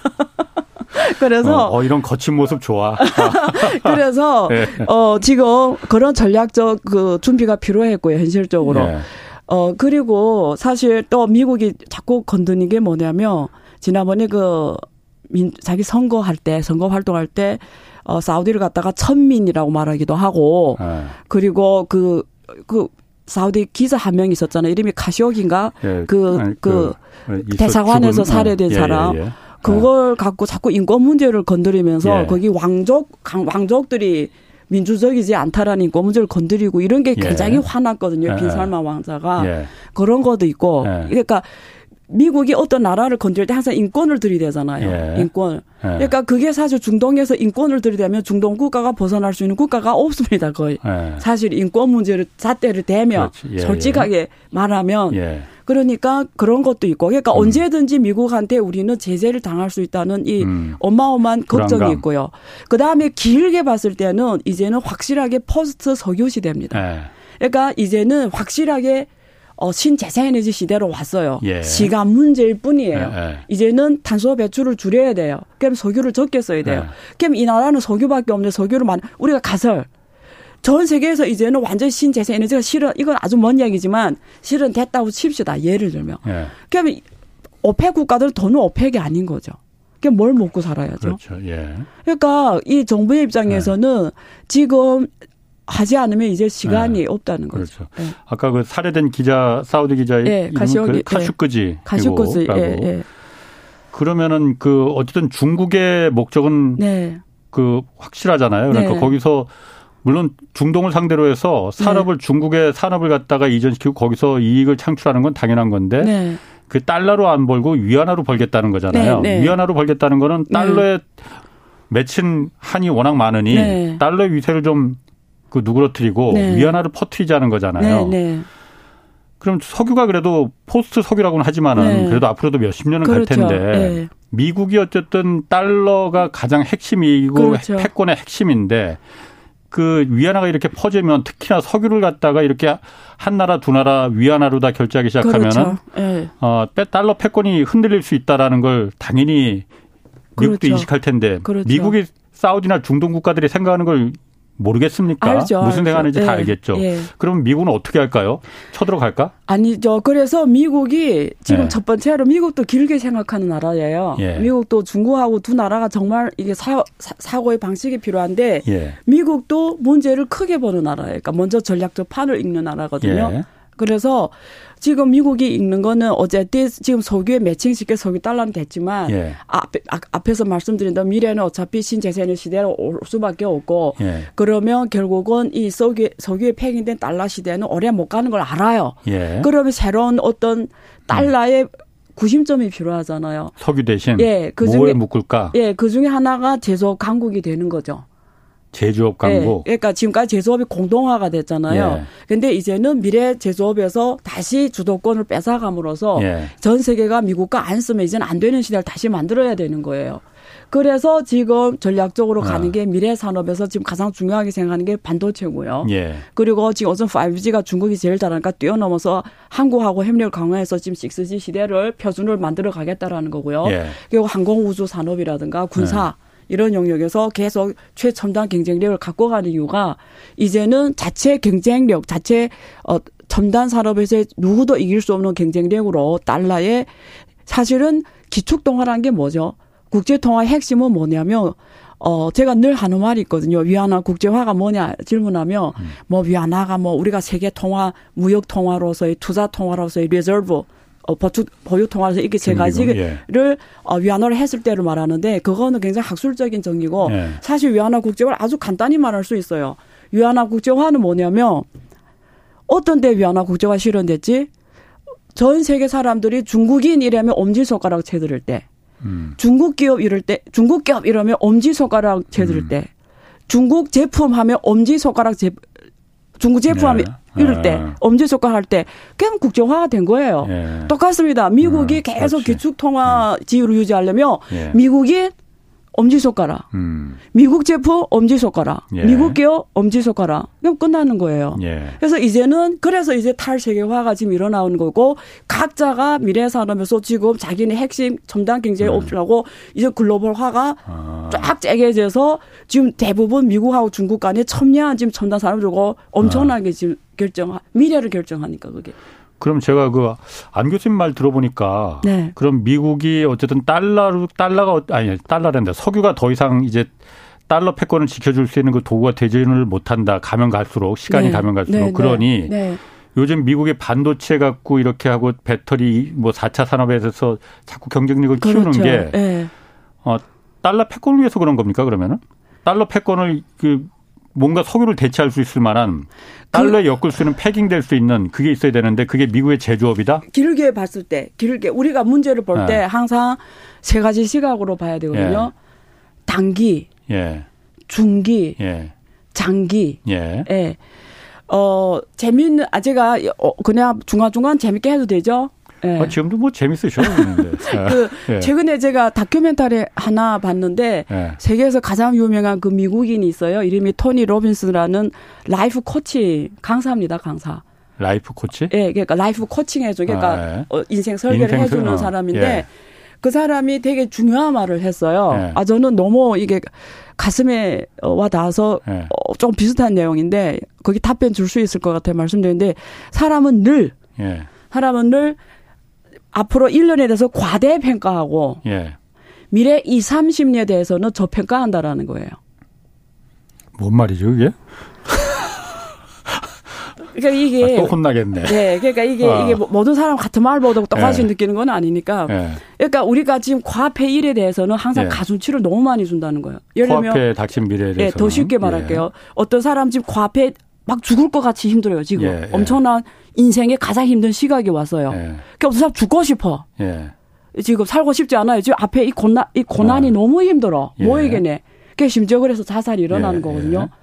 그래서 어, 어, 이런 거친 모습 좋아. 그래서 예. 어 지금 그런 전략적 그 준비가 필요했고요. 현실적으로. 예. 어 그리고 사실 또 미국이 자꾸 건드는 게 뭐냐면 지난번에 그 민, 자기 선거할 때 선거 활동할 때 어, 사우디를 갖다가 천민이라고 말하기도 하고 네. 그리고 그그 그 사우디 기자 한 명 있었잖아요. 이름이 카시옥인가? 예, 그, 아니, 그, 그 대사관에서 죽은, 살해된 예, 사람. 예, 예. 그걸 갖고 자꾸 인권 문제를 건드리면서 예. 거기 왕족, 왕족들이 민주적이지 않다라는 인권 문제를 건드리고 이런 게 예. 굉장히 화났거든요. 빈살마 왕자가. 그런 것도 있고. 그러니까 미국이 어떤 나라를 건들 때 항상 인권을 들이대잖아요. 예. 인권. 예. 그러니까 그게 사실 중동에서 인권을 들이대면 중동 국가가 벗어날 수 있는 국가가 없습니다. 거의. 예. 사실 인권 문제를 잣대를 대면 예, 예. 솔직하게 말하면 예. 그러니까 그런 것도 있고 그러니까 음. 언제든지 미국한테 우리는 제재를 당할 수 있다는 이 음. 어마어마한 걱정이 불안감. 있고요. 그다음에 길게 봤을 때는 이제는 확실하게 포스트 석유 시대입니다. 그러니까 이제는 확실하게 어, 신재생에너지 시대로 왔어요. 예. 시간 문제일 뿐이에요. 예, 예. 이제는 탄소 배출을 줄여야 돼요. 그럼 석유를 적게 써야 돼요. 예. 그럼 이 나라는 석유밖에 없는데 석유를 만 우리가 가설 전 세계에서 이제는 완전 신재생 에너지가 실은 이건 아주 먼 이야기지만 실은 됐다고 칩시다. 예를 들면. 예. 그러면 오펙 국가들 돈은 오펙이 아닌 거죠. 그럼 뭘 먹고 살아야죠. 그렇죠. 예. 그러니까 이 정부의 입장에서는 예. 지금 하지 않으면 이제 시간이 네. 없다는 거죠. 그렇죠. 네. 아까 그 살해된 기자 사우디 기자의 네, 가시오기, 그 카슈크지. 카슈크지. 예, 예. 그러면은 그 어쨌든 중국의 목적은 네. 그 확실하잖아요. 그러니까 네. 거기서 물론 중동을 상대로 해서 산업을 네. 중국의 산업을 갖다가 이전시키고 거기서 이익을 창출하는 건 당연한 건데 네. 그 달러로 안 벌고 위안화로 벌겠다는 거잖아요. 위안화로 벌겠다는 거는 달러에 맺힌 한이 워낙 많으니 달러의 위세를 좀 그 누그러뜨리고 네. 위안화를 퍼트리자는 거잖아요. 네, 네. 그럼 석유가 그래도 포스트 석유라고는 하지만은 네. 그래도 앞으로도 몇십 년은 그렇죠. 갈 텐데 네. 미국이 어쨌든 달러가 가장 핵심이고 그렇죠. 패권의 핵심인데 그 위안화가 이렇게 퍼지면 특히나 석유를 갖다가 이렇게 한 나라 두 나라 위안화로 다 결제하기 시작하면은 그렇죠. 네. 어 달러 패권이 흔들릴 수 있다라는 걸 당연히 미국도 그렇죠. 인식할 텐데 그렇죠. 미국이 사우디나 중동 국가들이 생각하는 걸 모르겠습니까? 알죠. 무슨 생각하는지 네. 다 알겠죠. 네. 그럼 미국은 어떻게 할까요? 쳐들어갈까? 아니죠. 그래서 미국이 지금 네. 첫 번째로 미국도 길게 생각하는 나라예요. 예. 미국도 중국하고 두 나라가 정말 이게 사, 사고의 방식이 필요한데 예. 미국도 문제를 크게 보는 나라예요. 그러니까 먼저 전략적 판을 읽는 나라거든요. 예. 그래서 지금 미국이 읽는 거는 어쨌든 지금 석유에 매칭시켜 석유 달러는 됐지만 예. 앞, 앞에서 말씀드린 대로 미래는 어차피 신재생의 시대로 올 수밖에 없고 예. 그러면 결국은 이 석유 석유에 팽인된 달러 시대는 오래 못 가는 걸 알아요. 예. 그러면 새로운 어떤 달러의 음. 구심점이 필요하잖아요. 석유 대신 예, 그 중에 묶을까? 예, 그 중에 하나가 제조업 강국이 되는 거죠. 제조업 강국. 예, 그러니까 지금까지 제조업이 공동화가 됐잖아요. 예. 근데 이제는 미래 제조업에서 다시 주도권을 뺏어감으로써 예. 전 세계가 미국과 안 쓰면 이제는 안 되는 시대를 다시 만들어야 되는 거예요. 그래서 지금 전략적으로 가는 아. 게 미래 산업에서 지금 가장 중요하게 생각하는 게 반도체고요. 예. 그리고 지금 우선 5G가 중국이 제일 잘하니까 뛰어넘어서 한국하고 협력을 강화해서 지금 6G 시대를 표준을 만들어 가겠다라는 거고요. 예. 그리고 항공우주 산업이라든가 군사 예. 이런 영역에서 계속 최첨단 경쟁력을 갖고 가는 이유가 이제는 자체 경쟁력, 자체 어 첨단 산업에서 누구도 이길 수 없는 경쟁력으로 달러에 사실은 기축 통화라는 게 뭐죠? 국제 통화의 핵심은 뭐냐면 어, 제가 늘 하는 말이 있거든요. 위안화 국제화가 뭐냐 질문하면, 음. 뭐 위안화가 뭐 우리가 세계 통화, 무역 통화로서의 투자 통화로서의 reserve, 어, 보유, 보유 통화에서 이게 세 가지를 예. 어, 위안화를 했을 때를 말하는데 그거는 굉장히 학술적인 정의고 예. 사실 위안화 국제화를 아주 간단히 말할 수 있어요. 위안화 국제화는 뭐냐면 어떤 데 위안화 국제화 실현됐지? 전 세계 사람들이 중국인 이라면 엄지손가락 채들을 때, 음. 중국 기업 이럴 때, 중국 기업 이러면 엄지손가락 채들을 음. 때, 중국 제품 하면 엄지 손가락 제 중국 제품 하면 네. 이럴 때 네. 엄지 손가락 할때 그냥 국정화가 된 거예요. 네. 똑같습니다. 미국이 음, 계속 기축 통화 네. 지위를 유지하려면 예. 미국이 엄지손가락. 음. 미국 제품 엄지손가락. 예. 미국 기업 엄지손가락. 그럼 끝나는 거예요. 예. 그래서 이제는 그래서 이제 탈세계화가 지금 일어나는 거고 각자가 미래 산업에서 지금 자기네 핵심 첨단 경제에 음. 오려고 이제 글로벌화가 아. 쫙 재개져서 지금 대부분 미국하고 중국 간에 첨예한 지금 첨단 산업을 두고 엄청나게 아. 지금 결정 미래를 결정하니까 그게. 그럼 제가 그 안 교수님 말 들어보니까 네. 그럼 미국이 어쨌든 달러로 달러가 아니 달러란다 석유가 더 이상 이제 달러 패권을 지켜줄 수 있는 그 도구가 되지를 못한다 가면 갈수록 시간이 네. 가면 갈수록 네. 네. 그러니 네. 요즘 미국의 반도체 갖고 이렇게 하고 배터리 뭐 4차 산업에 대해서 자꾸 경쟁력을 키우는 그렇죠. 게 네. 어, 달러 패권을 위해서 그런 겁니까 그러면은 달러 패권을 그 뭔가 석유를 대체할 수 있을 만한 달러에 그, 엮을 수 있는 패깅될 수 있는 그게 있어야 되는데 그게 미국의 제조업이다? 길게 봤을 때 길게 우리가 문제를 볼때 네. 항상 세 가지 시각으로 봐야 되거든요. 예. 단기, 예. 중기, 예. 장기. 예. 예. 어, 재미있는, 아, 제가, 어, 그냥 중간중간 재밌게 해도 되죠? 네. 아, 지금도 뭐 재밌으셔. 그 네. 최근에 제가 다큐멘터리 하나 봤는데 네. 세계에서 가장 유명한 그 미국인이 있어요. 이름이 토니 로빈스라는 life coach 강사입니다. 강사. life coach? 예, 네, 그러니까 life coaching 해줘. 그러니까 아, 예. 어, 인생 설계를 인생 해주는 어. 사람인데 예. 그 사람이 되게 중요한 말을 했어요. 예. 아 저는 너무 이게 가슴에 와 닿아서 예. 어, 좀 비슷한 내용인데 거기 답변 줄 수 있을 것 같아 말씀드리는데 사람은 늘 예. 사람은 늘 앞으로 1년에 대해서 과대평가하고 예. 미래 2, 30년에 대해서는 저평가한다라는 거예요. 뭔 말이죠, 이게? 그러니까 이게 아, 또 혼나겠네. 네, 그러니까 이게 아. 이게 뭐 모든 사람 같은 말 보고 똑같이 네. 느끼는 건 아니니까. 네. 그러니까 우리가 지금 과폐 일에 대해서는 항상 네. 가중치를 너무 많이 준다는 거예요. 예를 들면 과폐 닥친 미래에 대해서. 네, 더 쉽게 말할게요. 어떤 사람 지금 과폐 막 죽을 것 같이 힘들어요 지금. 예, 예. 엄청난 인생의 가장 힘든 시각이 왔어요. 예. 그러니까 사람 죽고 싶어. 예. 지금 살고 싶지 않아요. 지금 앞에 이 고난, 이 고난이 아. 너무 힘들어. 예. 뭐이게네. 그게 심지어 그래서 자살이 일어나는 예, 거거든요. 예.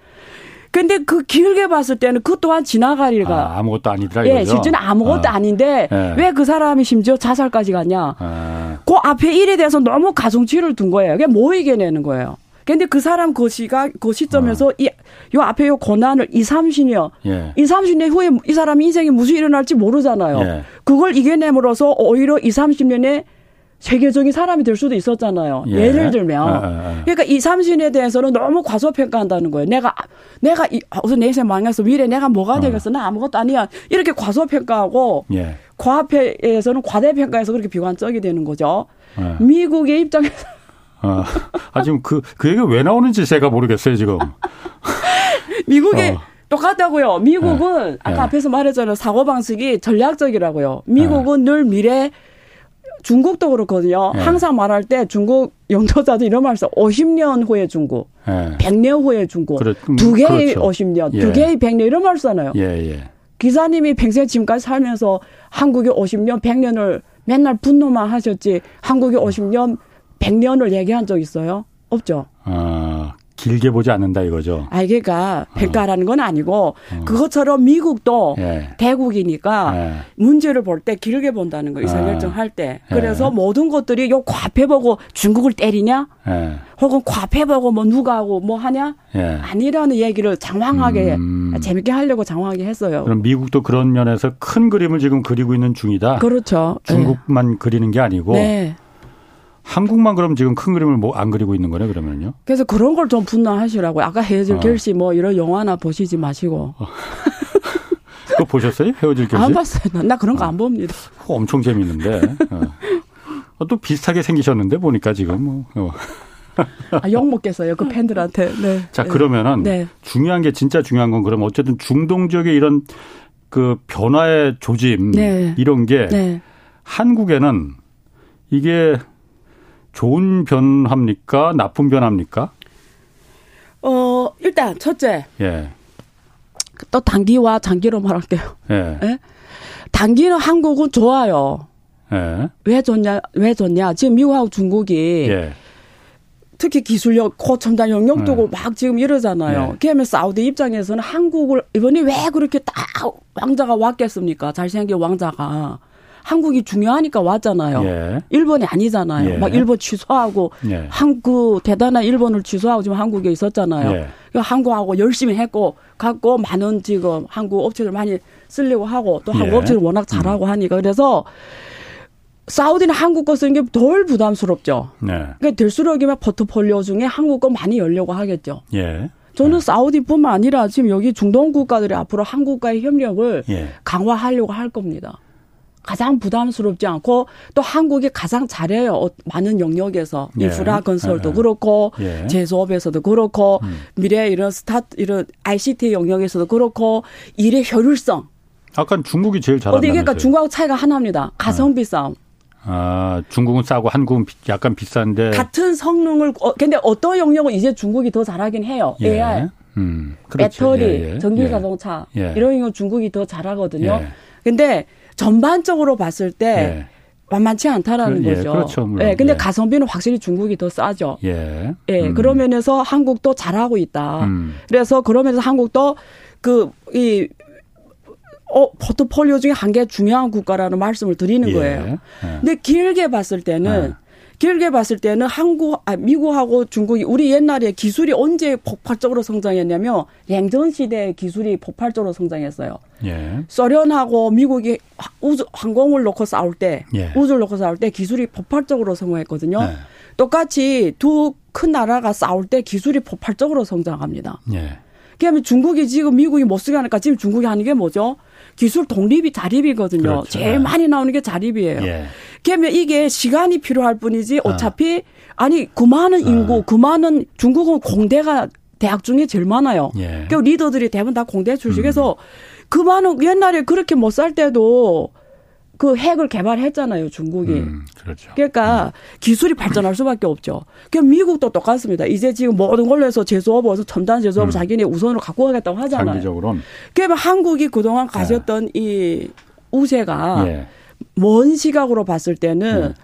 근데 그 길게 봤을 때는 그 또한 지나가리가 아, 무것도 아니더라 예, 실제는 아무것도 아. 닌데 예. 왜그 사람이 심지어 자살까지 갔냐? 아. 그 앞에 일에 대해서 너무 가중치를 둔 거예요. 그게 뭐 이겨내는 거예요. 근데 그 사람 그 시가 그 시점에서 어. 이, 요 앞에 요 고난을 2, 30년, 예. 2, 30년 후에 이 사람 인생이 무슨 일어날지 모르잖아요. 예. 그걸 이겨내므로써 오히려 2, 30년에 세계적인 사람이 될 수도 있었잖아요. 예. 를 들면. 아, 아, 아. 그러니까 이 30년에 대해서는 너무 과소평가한다는 거예요. 내가, 내가, 이, 우선 내 인생 망했어. 미래 내가 뭐가 어. 되겠어. 나 아무것도 아니야. 이렇게 과소평가하고, 예. 과학에서는 과대평가해서 그렇게 비관적이 되는 거죠. 예. 미국의 입장에서 아, 아 지금 그, 그 얘기가 왜 나오는지 제가 모르겠어요, 지금. 미국에 어. 똑같다고요. 미국은 네. 아까 네. 앞에서 말했잖아요. 사고 방식이 전략적이라고요. 미국은 네. 늘 미래 중국도 그렇거든요. 네. 항상 말할 때 중국 영도자들 이런 말 써. 50년 후에 중국, 네. 100년 후에 중국, 그래, 음, 두 개의 그렇죠. 50년, 예. 두 개의 100년 이런 말 쓰잖아요. 예, 예. 기사님이 평생 지금까지 살면서 한국이 50년, 100년을 맨날 분노만 하셨지 한국이 50년, 100년을 얘기한 적 있어요? 없죠. 아, 길게 보지 않는다 이거죠. 아, 그러니까 평가라는 건 아니고 어. 그것처럼 미국도 예. 대국이니까 예. 문제를 볼 때 길게 본다는 거 의사결정할 아. 때. 예. 그래서 예. 모든 것들이 요 과패 보고 중국을 때리냐? 예. 혹은 과패 보고 뭐 누가 하고 뭐 하냐? 예. 아니라는 얘기를 장황하게 음. 재밌게 하려고 장황하게 했어요. 그럼 미국도 그런 면에서 큰 그림을 지금 그리고 있는 중이다. 그렇죠. 중국만 그리는 게 아니고. 네. 한국만 그럼 지금 큰 그림을 뭐 안 그리고 있는 거네 그러면요? 그래서 그런 걸 좀 분노하시라고. 아까 헤어질 어. 결시 뭐 이런 영화나 보시지 마시고. 어. 그거 보셨어요? 헤어질 결시? 안 봤어요. 나 그런 거안 어. 봅니다. 엄청 재밌는데. 어. 어. 또 비슷하게 생기셨는데 보니까 지금 뭐. 어. 아, 욕 먹겠어요. 그 팬들한테. 네. 자, 그러면은 네. 중요한 게 진짜 중요한 건 그러면 어쨌든 중동 지역의 이런 그 변화의 조짐 네. 이런 게 네. 한국에는 이게 좋은 변합니까? 나쁜 변합니까? 어, 일단 첫째. 예. 또 단기와 장기로 말할게요. 예. 예? 단기는 한국은 좋아요. 예. 왜 좋냐? 왜 좋냐? 지금 미국하고 중국이 예. 특히 기술력, 고첨단 영역 두고 네. 막 지금 이러잖아요. 네. 그러면 사우디 입장에서는 한국을 이번에 왜 그렇게 딱 왕자가 왔겠습니까? 잘생긴 왕자가. 한국이 중요하니까 왔잖아요. 예. 일본이 아니잖아요. 예. 막 일본 취소하고 예. 한국 대단한 일본을 취소하고 지금 한국에 있었잖아요. 예. 한국하고 열심히 했고 갖고 많은 지금 한국 업체들 많이 쓰려고 하고 또 한국 예. 업체들 워낙 잘하고 음. 하니까 그래서 사우디는 한국 거 쓰는 게 덜 부담스럽죠. 네. 그러니까 될수록이면 포트폴리오 중에 한국 거 많이 열려고 하겠죠. 예. 저는 네. 사우디뿐만 아니라 지금 여기 중동 국가들이 앞으로 한국과의 협력을 예. 강화하려고 할 겁니다. 가장 부담스럽지 않고 또 한국이 가장 잘해요. 어, 많은 영역에서 예. 인프라 건설도 예. 그렇고 예. 제조업에서도 그렇고 음. 미래 이런 스타트 이런 ICT 영역에서도 그렇고 일의 효율성. 아까 중국이 제일 잘한다. 어디 그러니까 중국하고 차이가 하나입니다. 가성비 싸움. 아, 중국은 싸고 한국은 약간 비싼데 같은 성능을 어, 근데 어떤 영역은 이제 중국이 더 잘하긴 해요. 예. AI, 음, 그렇죠. 배터리, 예, 예. 전기 예. 자동차 예. 이런 거 중국이 더 잘하거든요. 예. 근데 전반적으로 봤을 때 만만치 않다라는 그, 거죠. 그렇죠. 물론. 예, 근데 가성비는 확실히 중국이 더 싸죠. 예. 예, 음. 그러면서 한국도 잘하고 있다. 음. 그래서 그러면서 한국도 그 이 어, 포트폴리오 중에 한 개 중요한 국가라는 말씀을 드리는 예. 거예요. 예. 근데 길게 봤을 때는 예. 길게 봤을 때는 한국, 아, 미국하고 중국이 우리 옛날에 기술이 언제 폭발적으로 성장했냐면 냉전 시대에 기술이 폭발적으로 성장했어요. 예. 소련하고 미국이 우주 항공을 놓고 싸울 때, 예. 우주를 놓고 싸울 때 기술이 폭발적으로 성공했거든요. 예. 똑같이 두 큰 나라가 싸울 때 기술이 폭발적으로 성장합니다. 예. 그러면 중국이 지금 미국이 못 쓰게 하니까 지금 중국이 하는 게 뭐죠? 기술 독립이 자립이거든요. 그렇죠. 제일 네. 많이 나오는 게 자립이에요. 예. 그러면 이게 시간이 필요할 뿐이지 아. 어차피 아. 아니 그 많은 인구, 아. 그 많은 중국은 공대가 대학 중에 제일 많아요. 예. 그 리더들이 대부분 다 공대 출신해서 음. 그 많은 옛날에 그렇게 못 살 때도 그 핵을 개발했잖아요, 중국이. 음, 그렇죠. 그러니까 음. 기술이 발전할 수밖에 없죠. 그 미국도 똑같습니다. 이제 지금 모든 걸로 해서 제조업에서 첨단 제조업 음. 자기네 우선으로 갖고 가겠다고 하잖아요. 장기적으로는. 그러면 한국이 그동안 가졌던 네. 이 우세가 예. 먼 시각으로 봤을 때는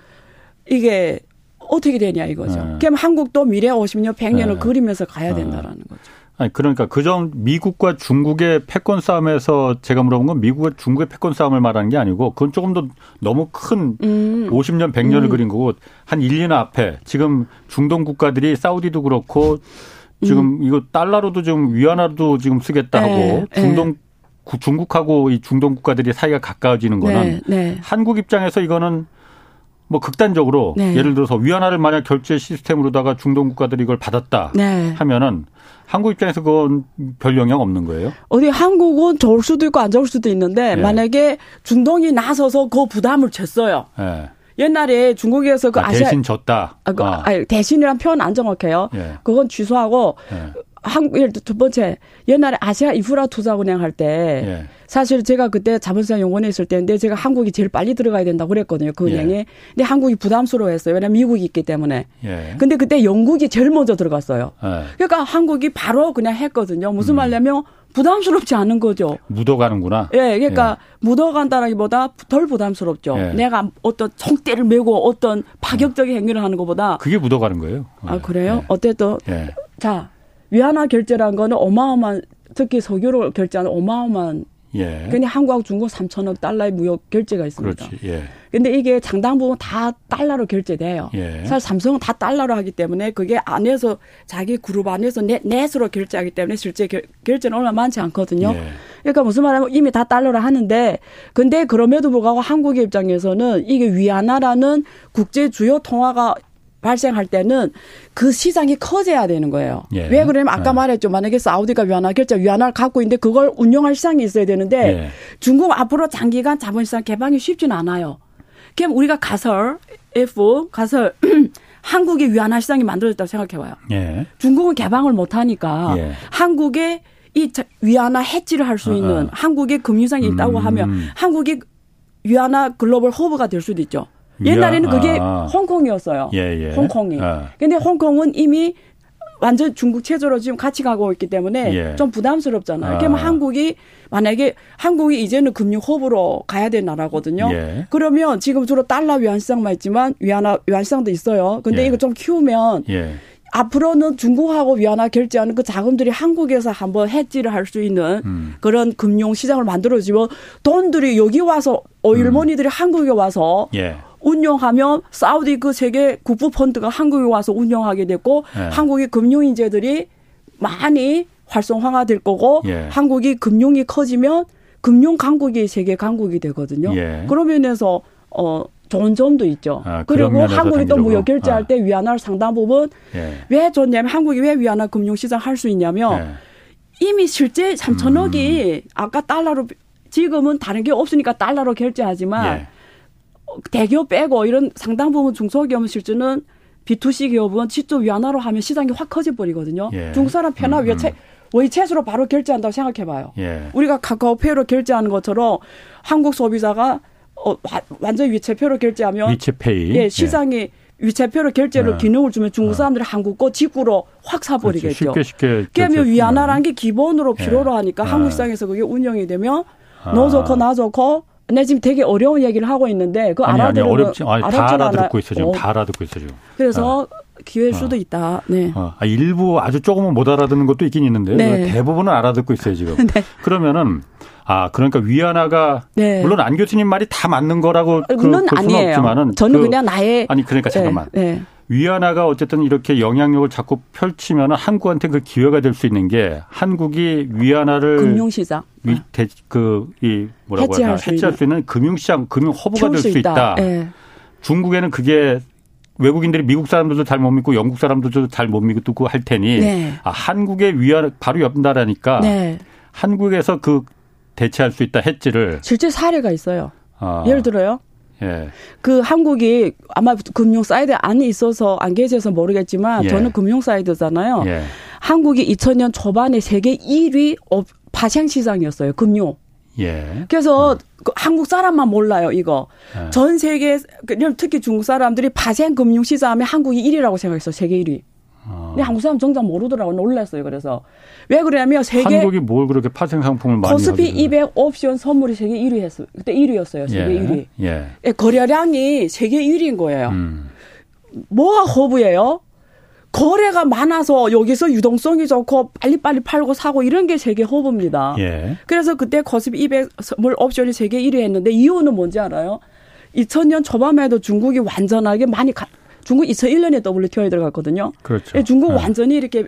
네. 이게 어떻게 되냐 이거죠. 네. 그럼 한국도 미래 50년, 100년을 그리면서 가야 된다라는 거죠. 아니 그러니까 그전 미국과 중국의 패권 싸움에서 제가 물어본 건 미국과 중국의 패권 싸움을 말하는 게 아니고 그건 조금 더 너무 큰 음. 50년 100년을 음. 그린 거고 한 1, 년 앞에 지금 중동 국가들이 사우디도 그렇고 지금 음. 이거 달러로도 지금 위안화도 지금 쓰겠다 네, 하고 네. 중동 네. 중국하고 이 중동 국가들이 사이가 가까워지는 거는 네, 네. 한국 입장에서 이거는 뭐 극단적으로 네. 예를 들어서 위안화를 만약 결제 시스템으로다가 중동 국가들이 이걸 받았다 하면은 한국 입장에서 그건 별 영향 없는 거예요? 어디 한국은 좋을 수도 있고 안 좋을 수도 있는데 예. 만약에 중동이 나서서 그 부담을 졌어요. 예. 옛날에 중국에서 그 아, 시아 대신 졌다. 아, 그, 아. 아니, 대신이란 표현 안 정확해요. 예. 그건 취소하고 예. 한국 예를 두 번째 옛날에 아시아 인프라 투자 은행 할때 예. 사실 제가 그때 자본시장 연구원에 있을 때인데 제가 한국이 제일 빨리 들어가야 된다고 그랬거든요 그 은행에 예. 근데 한국이 부담스러워했어요 왜냐면 미국이 있기 때문에 예. 근데 그때 영국이 제일 먼저 들어갔어요 예. 그러니까 한국이 바로 그냥 했거든요 무슨 음. 말냐면 부담스럽지 않은 거죠 묻어가는구나 예 그러니까 예. 묻어간다라기보다 덜 부담스럽죠 예. 내가 어떤 총대를 메고 어떤 파격적인 행위를 하는 것보다 그게 묻어가는 거예요 아 그래요 어쨌든 자 위안화 결제란 거는 어마어마한 특히 석유로 결제하는 어마어마한 예. 그냥 한국하고 중국 3천억 달러의 무역 결제가 있습니다. 그렇지. 예. 근데 이게 상당 부분 다 달러로 결제돼요. 예. 사실 삼성은 다 달러로 하기 때문에 그게 안에서 자기 그룹 안에서 넷, 넷으로 결제하기 때문에 실제 결, 결제는 얼마 많지 않거든요. 예. 그러니까 무슨 말하면 이미 다 달러로 하는데 근데 그럼에도 불구하고 한국의 입장에서는 이게 위안화라는 국제 주요 통화가 발생할 때는 그 시장이 커져야 되는 거예요. 예. 왜 그러냐면 아까 예. 말했죠. 만약에 사우디가 위안화 결제 위안화를 갖고 있는데 그걸 운영할 시장이 있어야 되는데 예. 중국 앞으로 장기간 자본시장 개방이 쉽지는 않아요. 그럼 우리가 가설 F 가설 한국의 위안화 시장이 만들어졌다고 생각해봐요. 예. 중국은 개방을 못하니까 예. 한국의 이 위안화 해지를 할 수 있는 어, 어. 한국의 금융상이 있다고 음. 하면 한국이 위안화 글로벌 허브가 될 수도 있죠. 옛날에는 그게 아. 홍콩이었어요. 예, 예. 홍콩이. 아. 근데 홍콩은 이미 완전 중국 체제로 지금 같이 가고 있기 때문에 예. 좀 부담스럽잖아요. 아. 그러면 한국이 만약에 한국이 이제는 금융 허브로 가야 될 나라거든요. 예. 그러면 지금 주로 달러 위안 시장만 있지만 위안화 위안 시장도 있어요. 근데 예. 이거 좀 키우면 예. 앞으로는 중국하고 위안화 결제하는 그 자금들이 한국에서 한번 해지를 할 수 있는 음. 그런 금융 시장을 만들어지면 돈들이 여기 와서 어일머니들이 음. 한국에 와서 예. 운영하면 사우디 그 세계 국부 펀드가 한국에 와서 운영하게 됐고 예. 한국의 금융 인재들이 많이 활성화가 될 거고 예. 한국이 금융이 커지면 금융 강국이 세계 강국이 되거든요. 예. 그런 면에서 어 좋은 점도 있죠. 아, 그리고 한국이 또 무역 결제할 아. 때 위안화를 상당 부분 예. 왜 좋냐면 한국이 왜 위안화 금융 시장 할 수 있냐면 예. 이미 실제 3천억이 음. 아까 달러로 지금은 다른 게 없으니까 달러로 결제하지만 예. 대기업 빼고 이런 상당 부분 중소기업은 실제는 B2C 기업은 직접 위안화로 하면 시장이 확 커져 버리거든요. 예. 중국 사람 편하 음, 음. 외채 외채수로 바로 결제한다고 생각해봐요. 예. 우리가 카카오페이로 결제하는 것처럼 한국 소비자가 어, 완전 위채표로 결제하면 위채페이. 예, 시장이 예. 위채표로 결제를 네. 기능을 주면 중국 네. 사람들이 한국 거 직구로 확 사버리겠죠. 그렇죠. 쉽게 쉽게. 그러면 위안화라는 게 기본으로 예. 필요로 하니까 네. 한국 시장에서 그게 운영이 되면 아. 너 좋고 나 좋고 내 지금 되게 어려운 얘기를 하고 있는데 그 알아들으면 어렵지 아니, 다 알아듣고 있어 지금 어. 다 알아듣고 있어 지금. 그래서 어. 기회일 수도 어. 있다. 네. 어. 아, 일부 아주 조금은 못 알아듣는 것도 있긴 있는데 네. 대부분은 알아듣고 있어요 지금. 네. 그러면은 아 그러니까 위안화가 네. 물론 안 교수님 말이 다 맞는 거라고 그, 물론 그, 아니에요. 없지만은 저는 그, 냥 나의 아니 그러니까 네. 잠깐만. 네. 위안화가 어쨌든 이렇게 영향력을 자꾸 펼치면은 한국한테 그 기회가 될 수 있는 게 한국이 위안화를 금융시장 위, 대, 그이 뭐라고 해지할, 수, 해지할 수 있는 금융시장 금융 허브가 될 수 있다. 있다. 네. 중국에는 그게 외국인들이 미국 사람들도 잘 못 믿고 영국 사람들도 잘 못 믿고 할 테니 네. 아, 한국의 위안 바로 옆 나라니까 네. 한국에서 그 대체할 수 있다 했지를 실제 사례가 있어요. 아. 예를 들어요. 예. 그 한국이 아마 금융 사이드 안에 있어서 안 계셔서 모르겠지만 예. 저는 금융 사이드잖아요. 예. 한국이 2000년 초반에 세계 1위 파생 시장이었어요. 금융. 예. 그래서 그 한국 사람만 몰라요, 이거. 예. 전 세계, 특히 중국 사람들이 파생 금융 시장 하면 한국이 1위라고 생각했어, 세계 1위. 어. 근데 한국 사람 정작 모르더라고 놀랐어요. 그래서 왜 그러냐면 세계 한국이 뭘 그렇게 파생 상품을 많이 코스피 200 옵션 선물이 세계 1위 했어. 그때 1위였어요. 세계 예. 1위. 예. 예. 거래량이 세계 1위인 거예요. 음. 뭐가 허브예요? 거래가 많아서 여기서 유동성이 좋고 빨리빨리 팔고 사고 이런 게 세계 허브입니다. 예. 그래서 그때 코스피 200 선물 옵션이 세계 1위 했는데 이유는 뭔지 알아요? 2000년 초반에도 중국이 완전하게 많이 가, 중국 2001년에 WTO에 들어갔거든요. 그렇죠. 예, 중국 네. 완전히 이렇게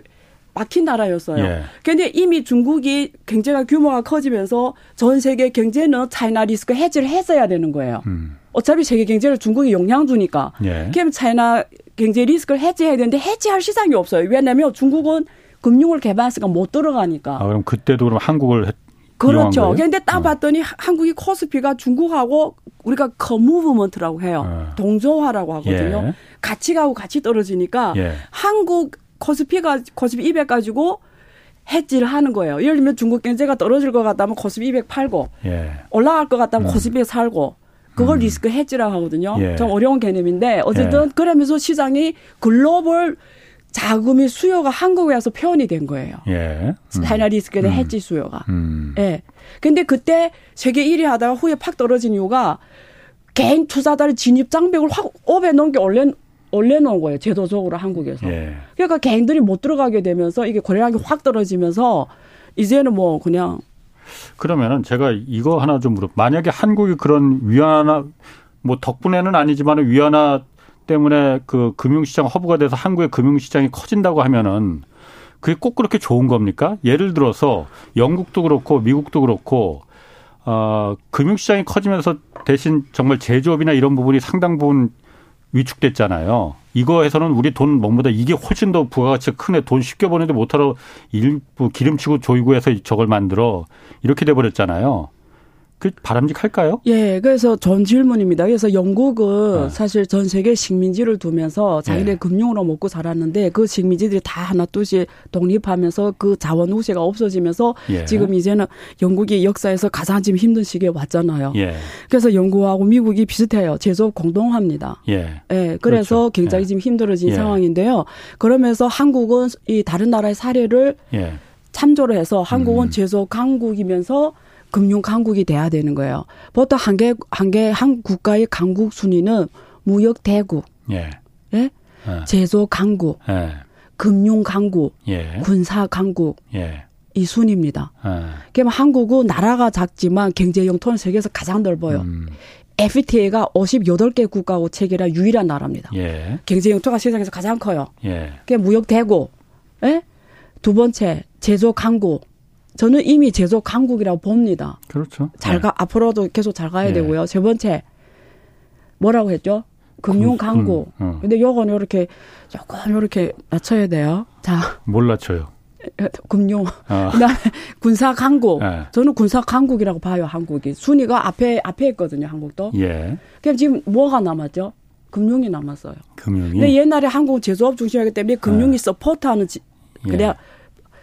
막힌 나라였어요. 예. 근데 이미 중국이 경제가 규모가 커지면서 전 세계 경제는 차이나 리스크 해지를 했어야 되는 거예요. 음. 어차피 세계 경제를 중국이 영향 주니까. 예. 그럼 차이나 경제 리스크를 해지해야 되는데 해지할 시장이 없어요. 왜냐하면 중국은 금융을 개발했으니까 못 들어가니까. 아, 그럼 그때도 그럼 한국을 그렇죠. 그런데 딱 어. 봤더니 한국이 코스피가 중국하고 우리가 co-movement라고 해요. 어. 동조화라고 하거든요. 예. 같이 가고 같이 떨어지니까 예. 한국 코스피가 코스피 200 가지고 해지를 하는 거예요. 예를 들면 중국 경제가 떨어질 것 같다면 코스피 200 팔고 예. 올라갈 것 같다면 음. 코스피 200 사고 그걸 음. risk hedge라고 하거든요. 예. 좀 어려운 개념인데 어쨌든 예. 그러면서 시장이 글로벌 자금의 수요가 한국에 와서 표현이 된 거예요. 예. 음. 대한 음. 해지 수요가. 음. 예. 근데 그때 세계 1위 하다가 후에 팍 떨어진 이유가 개인 투자자의 진입 장벽을 확 5배 넘게 올려 올려놓은 거예요. 제도적으로 한국에서. 예. 그러니까 개인들이 못 들어가게 되면서 이게 거래량이 확 떨어지면서 이제는 뭐 그냥 그러면은 제가 이거 하나 좀 물어. 만약에 한국이 그런 위안화 뭐 덕분에는 아니지만 위안화 때문에 그 금융시장 허브가 돼서 한국의 금융시장이 커진다고 하면은 그게 꼭 그렇게 좋은 겁니까? 예를 들어서 영국도 그렇고 미국도 그렇고 어 금융시장이 커지면서 대신 정말 제조업이나 이런 부분이 상당 부분 위축됐잖아요. 이거에서는 우리 돈 뭐보다 이게 훨씬 더 부가가치가 크네. 돈 쉽게 버는데 못하러 일부 기름치고 조이고 해서 저걸 만들어 이렇게 돼 버렸잖아요. 그 바람직할까요? 예, 그래서 전 질문입니다. 그래서 영국은 네. 사실 전 세계 식민지를 두면서 자기네 예. 금융으로 먹고 살았는데 그 식민지들이 다 하나둘씩 독립하면서 그 자원 우세가 없어지면서 예. 지금 이제는 영국이 역사에서 가장 지금 힘든 시기에 왔잖아요. 예. 그래서 영국하고 미국이 비슷해요. 제조업 공동합니다. 예. 예 그래서 그렇죠. 굉장히 예. 지금 힘들어진 예. 상황인데요. 그러면서 한국은 이 다른 나라의 사례를 예. 참조를 해서 한국은 음. 제조업 강국이면서 금융 강국이 돼야 되는 거예요. 보통 한 개, 한 개, 한 국가의 강국 순위는 무역 대국. 예. 예? 예. 제조 강국. 예. 금융 강국, 예. 군사 강국 예. 이 순입니다. 아. 그럼 한국은 나라가 작지만 경제 영토는 세계에서 가장 넓어요. 음. FTA가 58개 국가하고 체결한 유일한 나라입니다. 예. 경제 영토가 세상에서 가장 커요. 예. 그게 무역 대국. 예? 두 번째 제조 강국. 저는 이미 제조 강국이라고 봅니다. 그렇죠. 잘 예. 가, 앞으로도 계속 잘 가야 예. 되고요. 세 번째, 금융 했죠? 금융 금- 강국. 금, 어. 근데 요건 요렇게, 조금 요렇게 낮춰야 돼요. 자, 몰라쳐요. 금융. 아. 그 다음에 군사 강국. 예. 저는 군사 강국이라고 봐요, 한국이. 순위가 앞에, 앞에 있거든요, 한국도. 예. 그럼 지금 뭐가 남았죠? 금융이 남았어요. 금융이. 근데 옛날에 한국은 제조업 중심이기 때문에 금융이 서포트하는, 지, 예. 그래야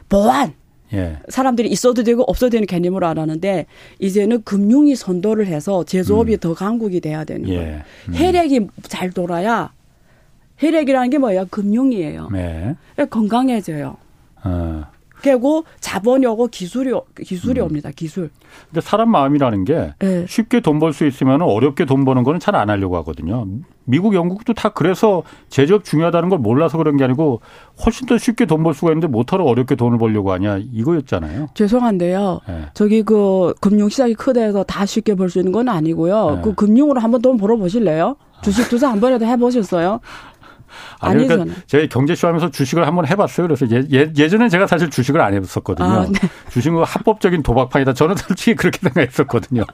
보안. 예. 사람들이 있어도 되고 없어도 되는 개념으로 알았는데 이제는 금융이 선도를 해서 제조업이 더 강국이 돼야 되는 거예요. 예. 음. 혈액이 잘 돌아야 혈액이라는 게 뭐예요? 금융이에요. 네. 건강해져요. 어. 그리고 자본이 오고 기술이 오- 기술이 음. 옵니다. 기술. 근데 사람 마음이라는 게 예. 쉽게 돈 벌 수 있으면 어렵게 돈 버는 거는 잘 안 하려고 하거든요. 미국, 영국도 다 그래서 제조업 중요하다는 걸 몰라서 그런 게 아니고 훨씬 더 쉽게 돈 벌 수가 있는데 못하러 어렵게 돈을 벌려고 하냐 이거였잖아요. 죄송한데요. 예. 저기 그 금융 시장이 크다 해서 다 쉽게 벌 수 있는 건 아니고요. 네. 그 금융으로 한번 돈 벌어 보실래요? 주식 투자 한 번이라도 해 보셨어요? 아니, 그러니까 아니잖아요. 제가 경제쇼 하면서 주식을 한번 해봤어요. 그래서 예, 예, 예전에 제가 사실 주식을 안 해봤었거든요. 아, 네. 주식은 합법적인 도박판이다. 저는 솔직히 그렇게 생각했었거든요.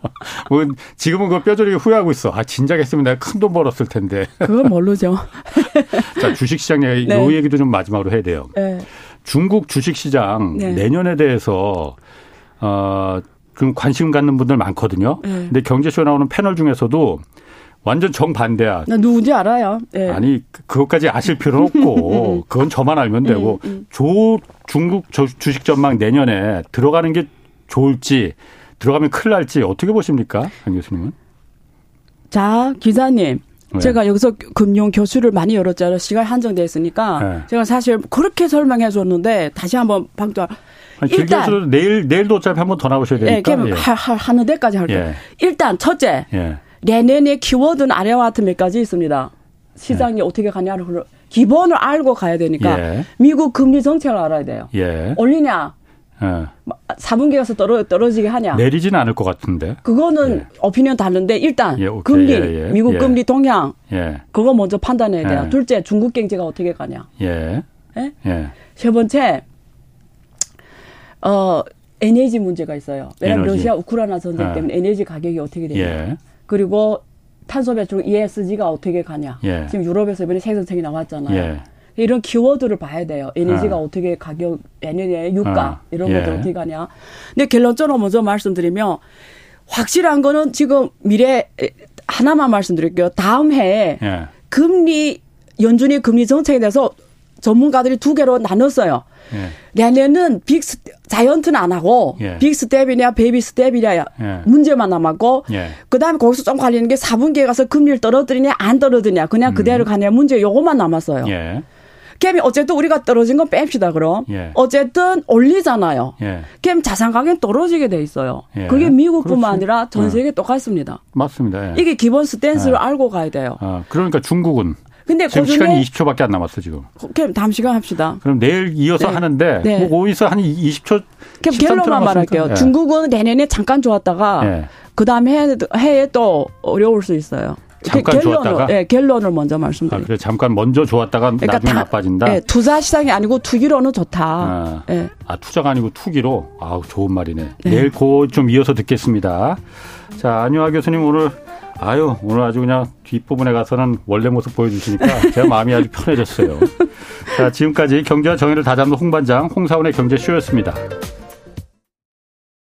뭐 지금은 그 뼈저리게 후회하고 있어. 아, 진작 했으면 내가 큰 돈 벌었을 텐데. 그건 모르죠. 자, 주식시장 얘기, 네. 요 얘기도 좀 마지막으로 해야 돼요. 예. 중국 주식시장 네. 내년에 대해서 어, 좀 관심 갖는 분들 많거든요. 네. 근데 경제쇼 나오는 패널 중에서도 완전 정반대야. 나 누군지 알아요. 예. 아니 그- 그것까지 아실 필요는 없고 그건 저만 알면 되고 음, 조 중국 저- 주식 전망 내년에 들어가는 게 좋을지 들어가면 큰일 날지 어떻게 보십니까, 한 교수님은? 자, 기자님. 네. 제가 여기서 금융 교수를 많이 열었잖아요. 시간 한정돼 있으니까. 네. 제가 사실 그렇게 설명해 줬는데 다시 한번 방도 일단 내일 내일도 어차피 한번 더 나오셔야 예, 되니까. 그럼 하, 하, 하는 데까지 할게요. 예. 일단 첫째. 예. 내년에 키워드는 아래와 같은 몇 가지 있습니다. 시장이 어떻게 가냐를 기본을 알고 가야 되니까 예. 미국 금리 정책을 알아야 돼요. 예. 올리냐? 예. 4분기 가서 떨어, 떨어지게 하냐? 내리지는 않을 것 같은데. 그거는 예. 오피니언 다른데 일단 예. 금리, 예, 예. 미국 예. 금리 동향 예. 그거 먼저 판단해야 돼요. 예. 둘째 중국 경제가 어떻게 가냐? 예. 예? 예. 세 번째 어 에너지 문제가 있어요. 왜냐하면 에너지. 러시아 우크라이나 전쟁 예. 때문에 에너지 가격이 어떻게 되냐? 예. 그리고 탄소 배출 ESG가 어떻게 가냐? 예. 지금 유럽에서 이번에 새 정책이 나왔잖아요. 예. 이런 키워드를 봐야 돼요. 에너지가 아. 어떻게 가격, 에너지의 유가 아. 이런 예. 것들 어떻게 가냐. 근데 결론적으로 먼저 말씀드리면 확실한 거는 지금 미래 하나만 말씀드릴게요. 다음 해에 예. 금리 연준이 금리 정책에 대해서 전문가들이 두 개로 나눴어요. 예. 내년은 big s, giant는 안 하고 예. big step이냐 baby step이냐 예. 문제만 남았고 예. 그다음에 거기서 좀 관리하는 게 4분기에 가서 금리를 떨어뜨리냐 안 떨어뜨리냐 그냥 그대로 가냐 문제 요것만 남았어요. 음. 예. 어쨌든 우리가 떨어진 건 뺍시다 그럼. 예. 어쨌든 올리잖아요. 예. 그럼 자산 가격이 떨어지게 돼 있어요. 예. 그게 미국뿐만 그렇지. 아니라 전 어. 세계 똑같습니다. 맞습니다. 예. 이게 기본 스탠스를 예. 알고 가야 돼요. 아, 그러니까 중국은 근데 지금 그중에 시간이 20초밖에 안 남았어 지금. 그럼 다음 시간 합시다. 그럼 내일 이어서 네. 하는데 네. 뭐 거기서 한 20초 그럼 13초 결론만. 말할게요. 예. 중국은 내년에 잠깐 좋았다가 예. 그 다음에 해에, 해에 또 어려울 수 있어요. 잠깐 결론을, 좋았다가? 예, 결론을 먼저 아, 말씀드릴게요. 그래 잠깐 먼저 좋았다가 나중에 다- 나빠진다. 예, 투자 시장이 아니고 투기로는 좋다. 아, 예. 아, 투자가 아니고 투기로. 아우 좋은 말이네. 내일 그좀 이어서 듣겠습니다. 자 안유아 교수님 오늘 아유 오늘 아주 그냥 뒷부분에 가서는 원래 모습 보여주시니까 제가 마음이 아주 편해졌어요. 자 지금까지 경제와 정의를 다잡는 홍반장 홍사원의 경제쇼였습니다.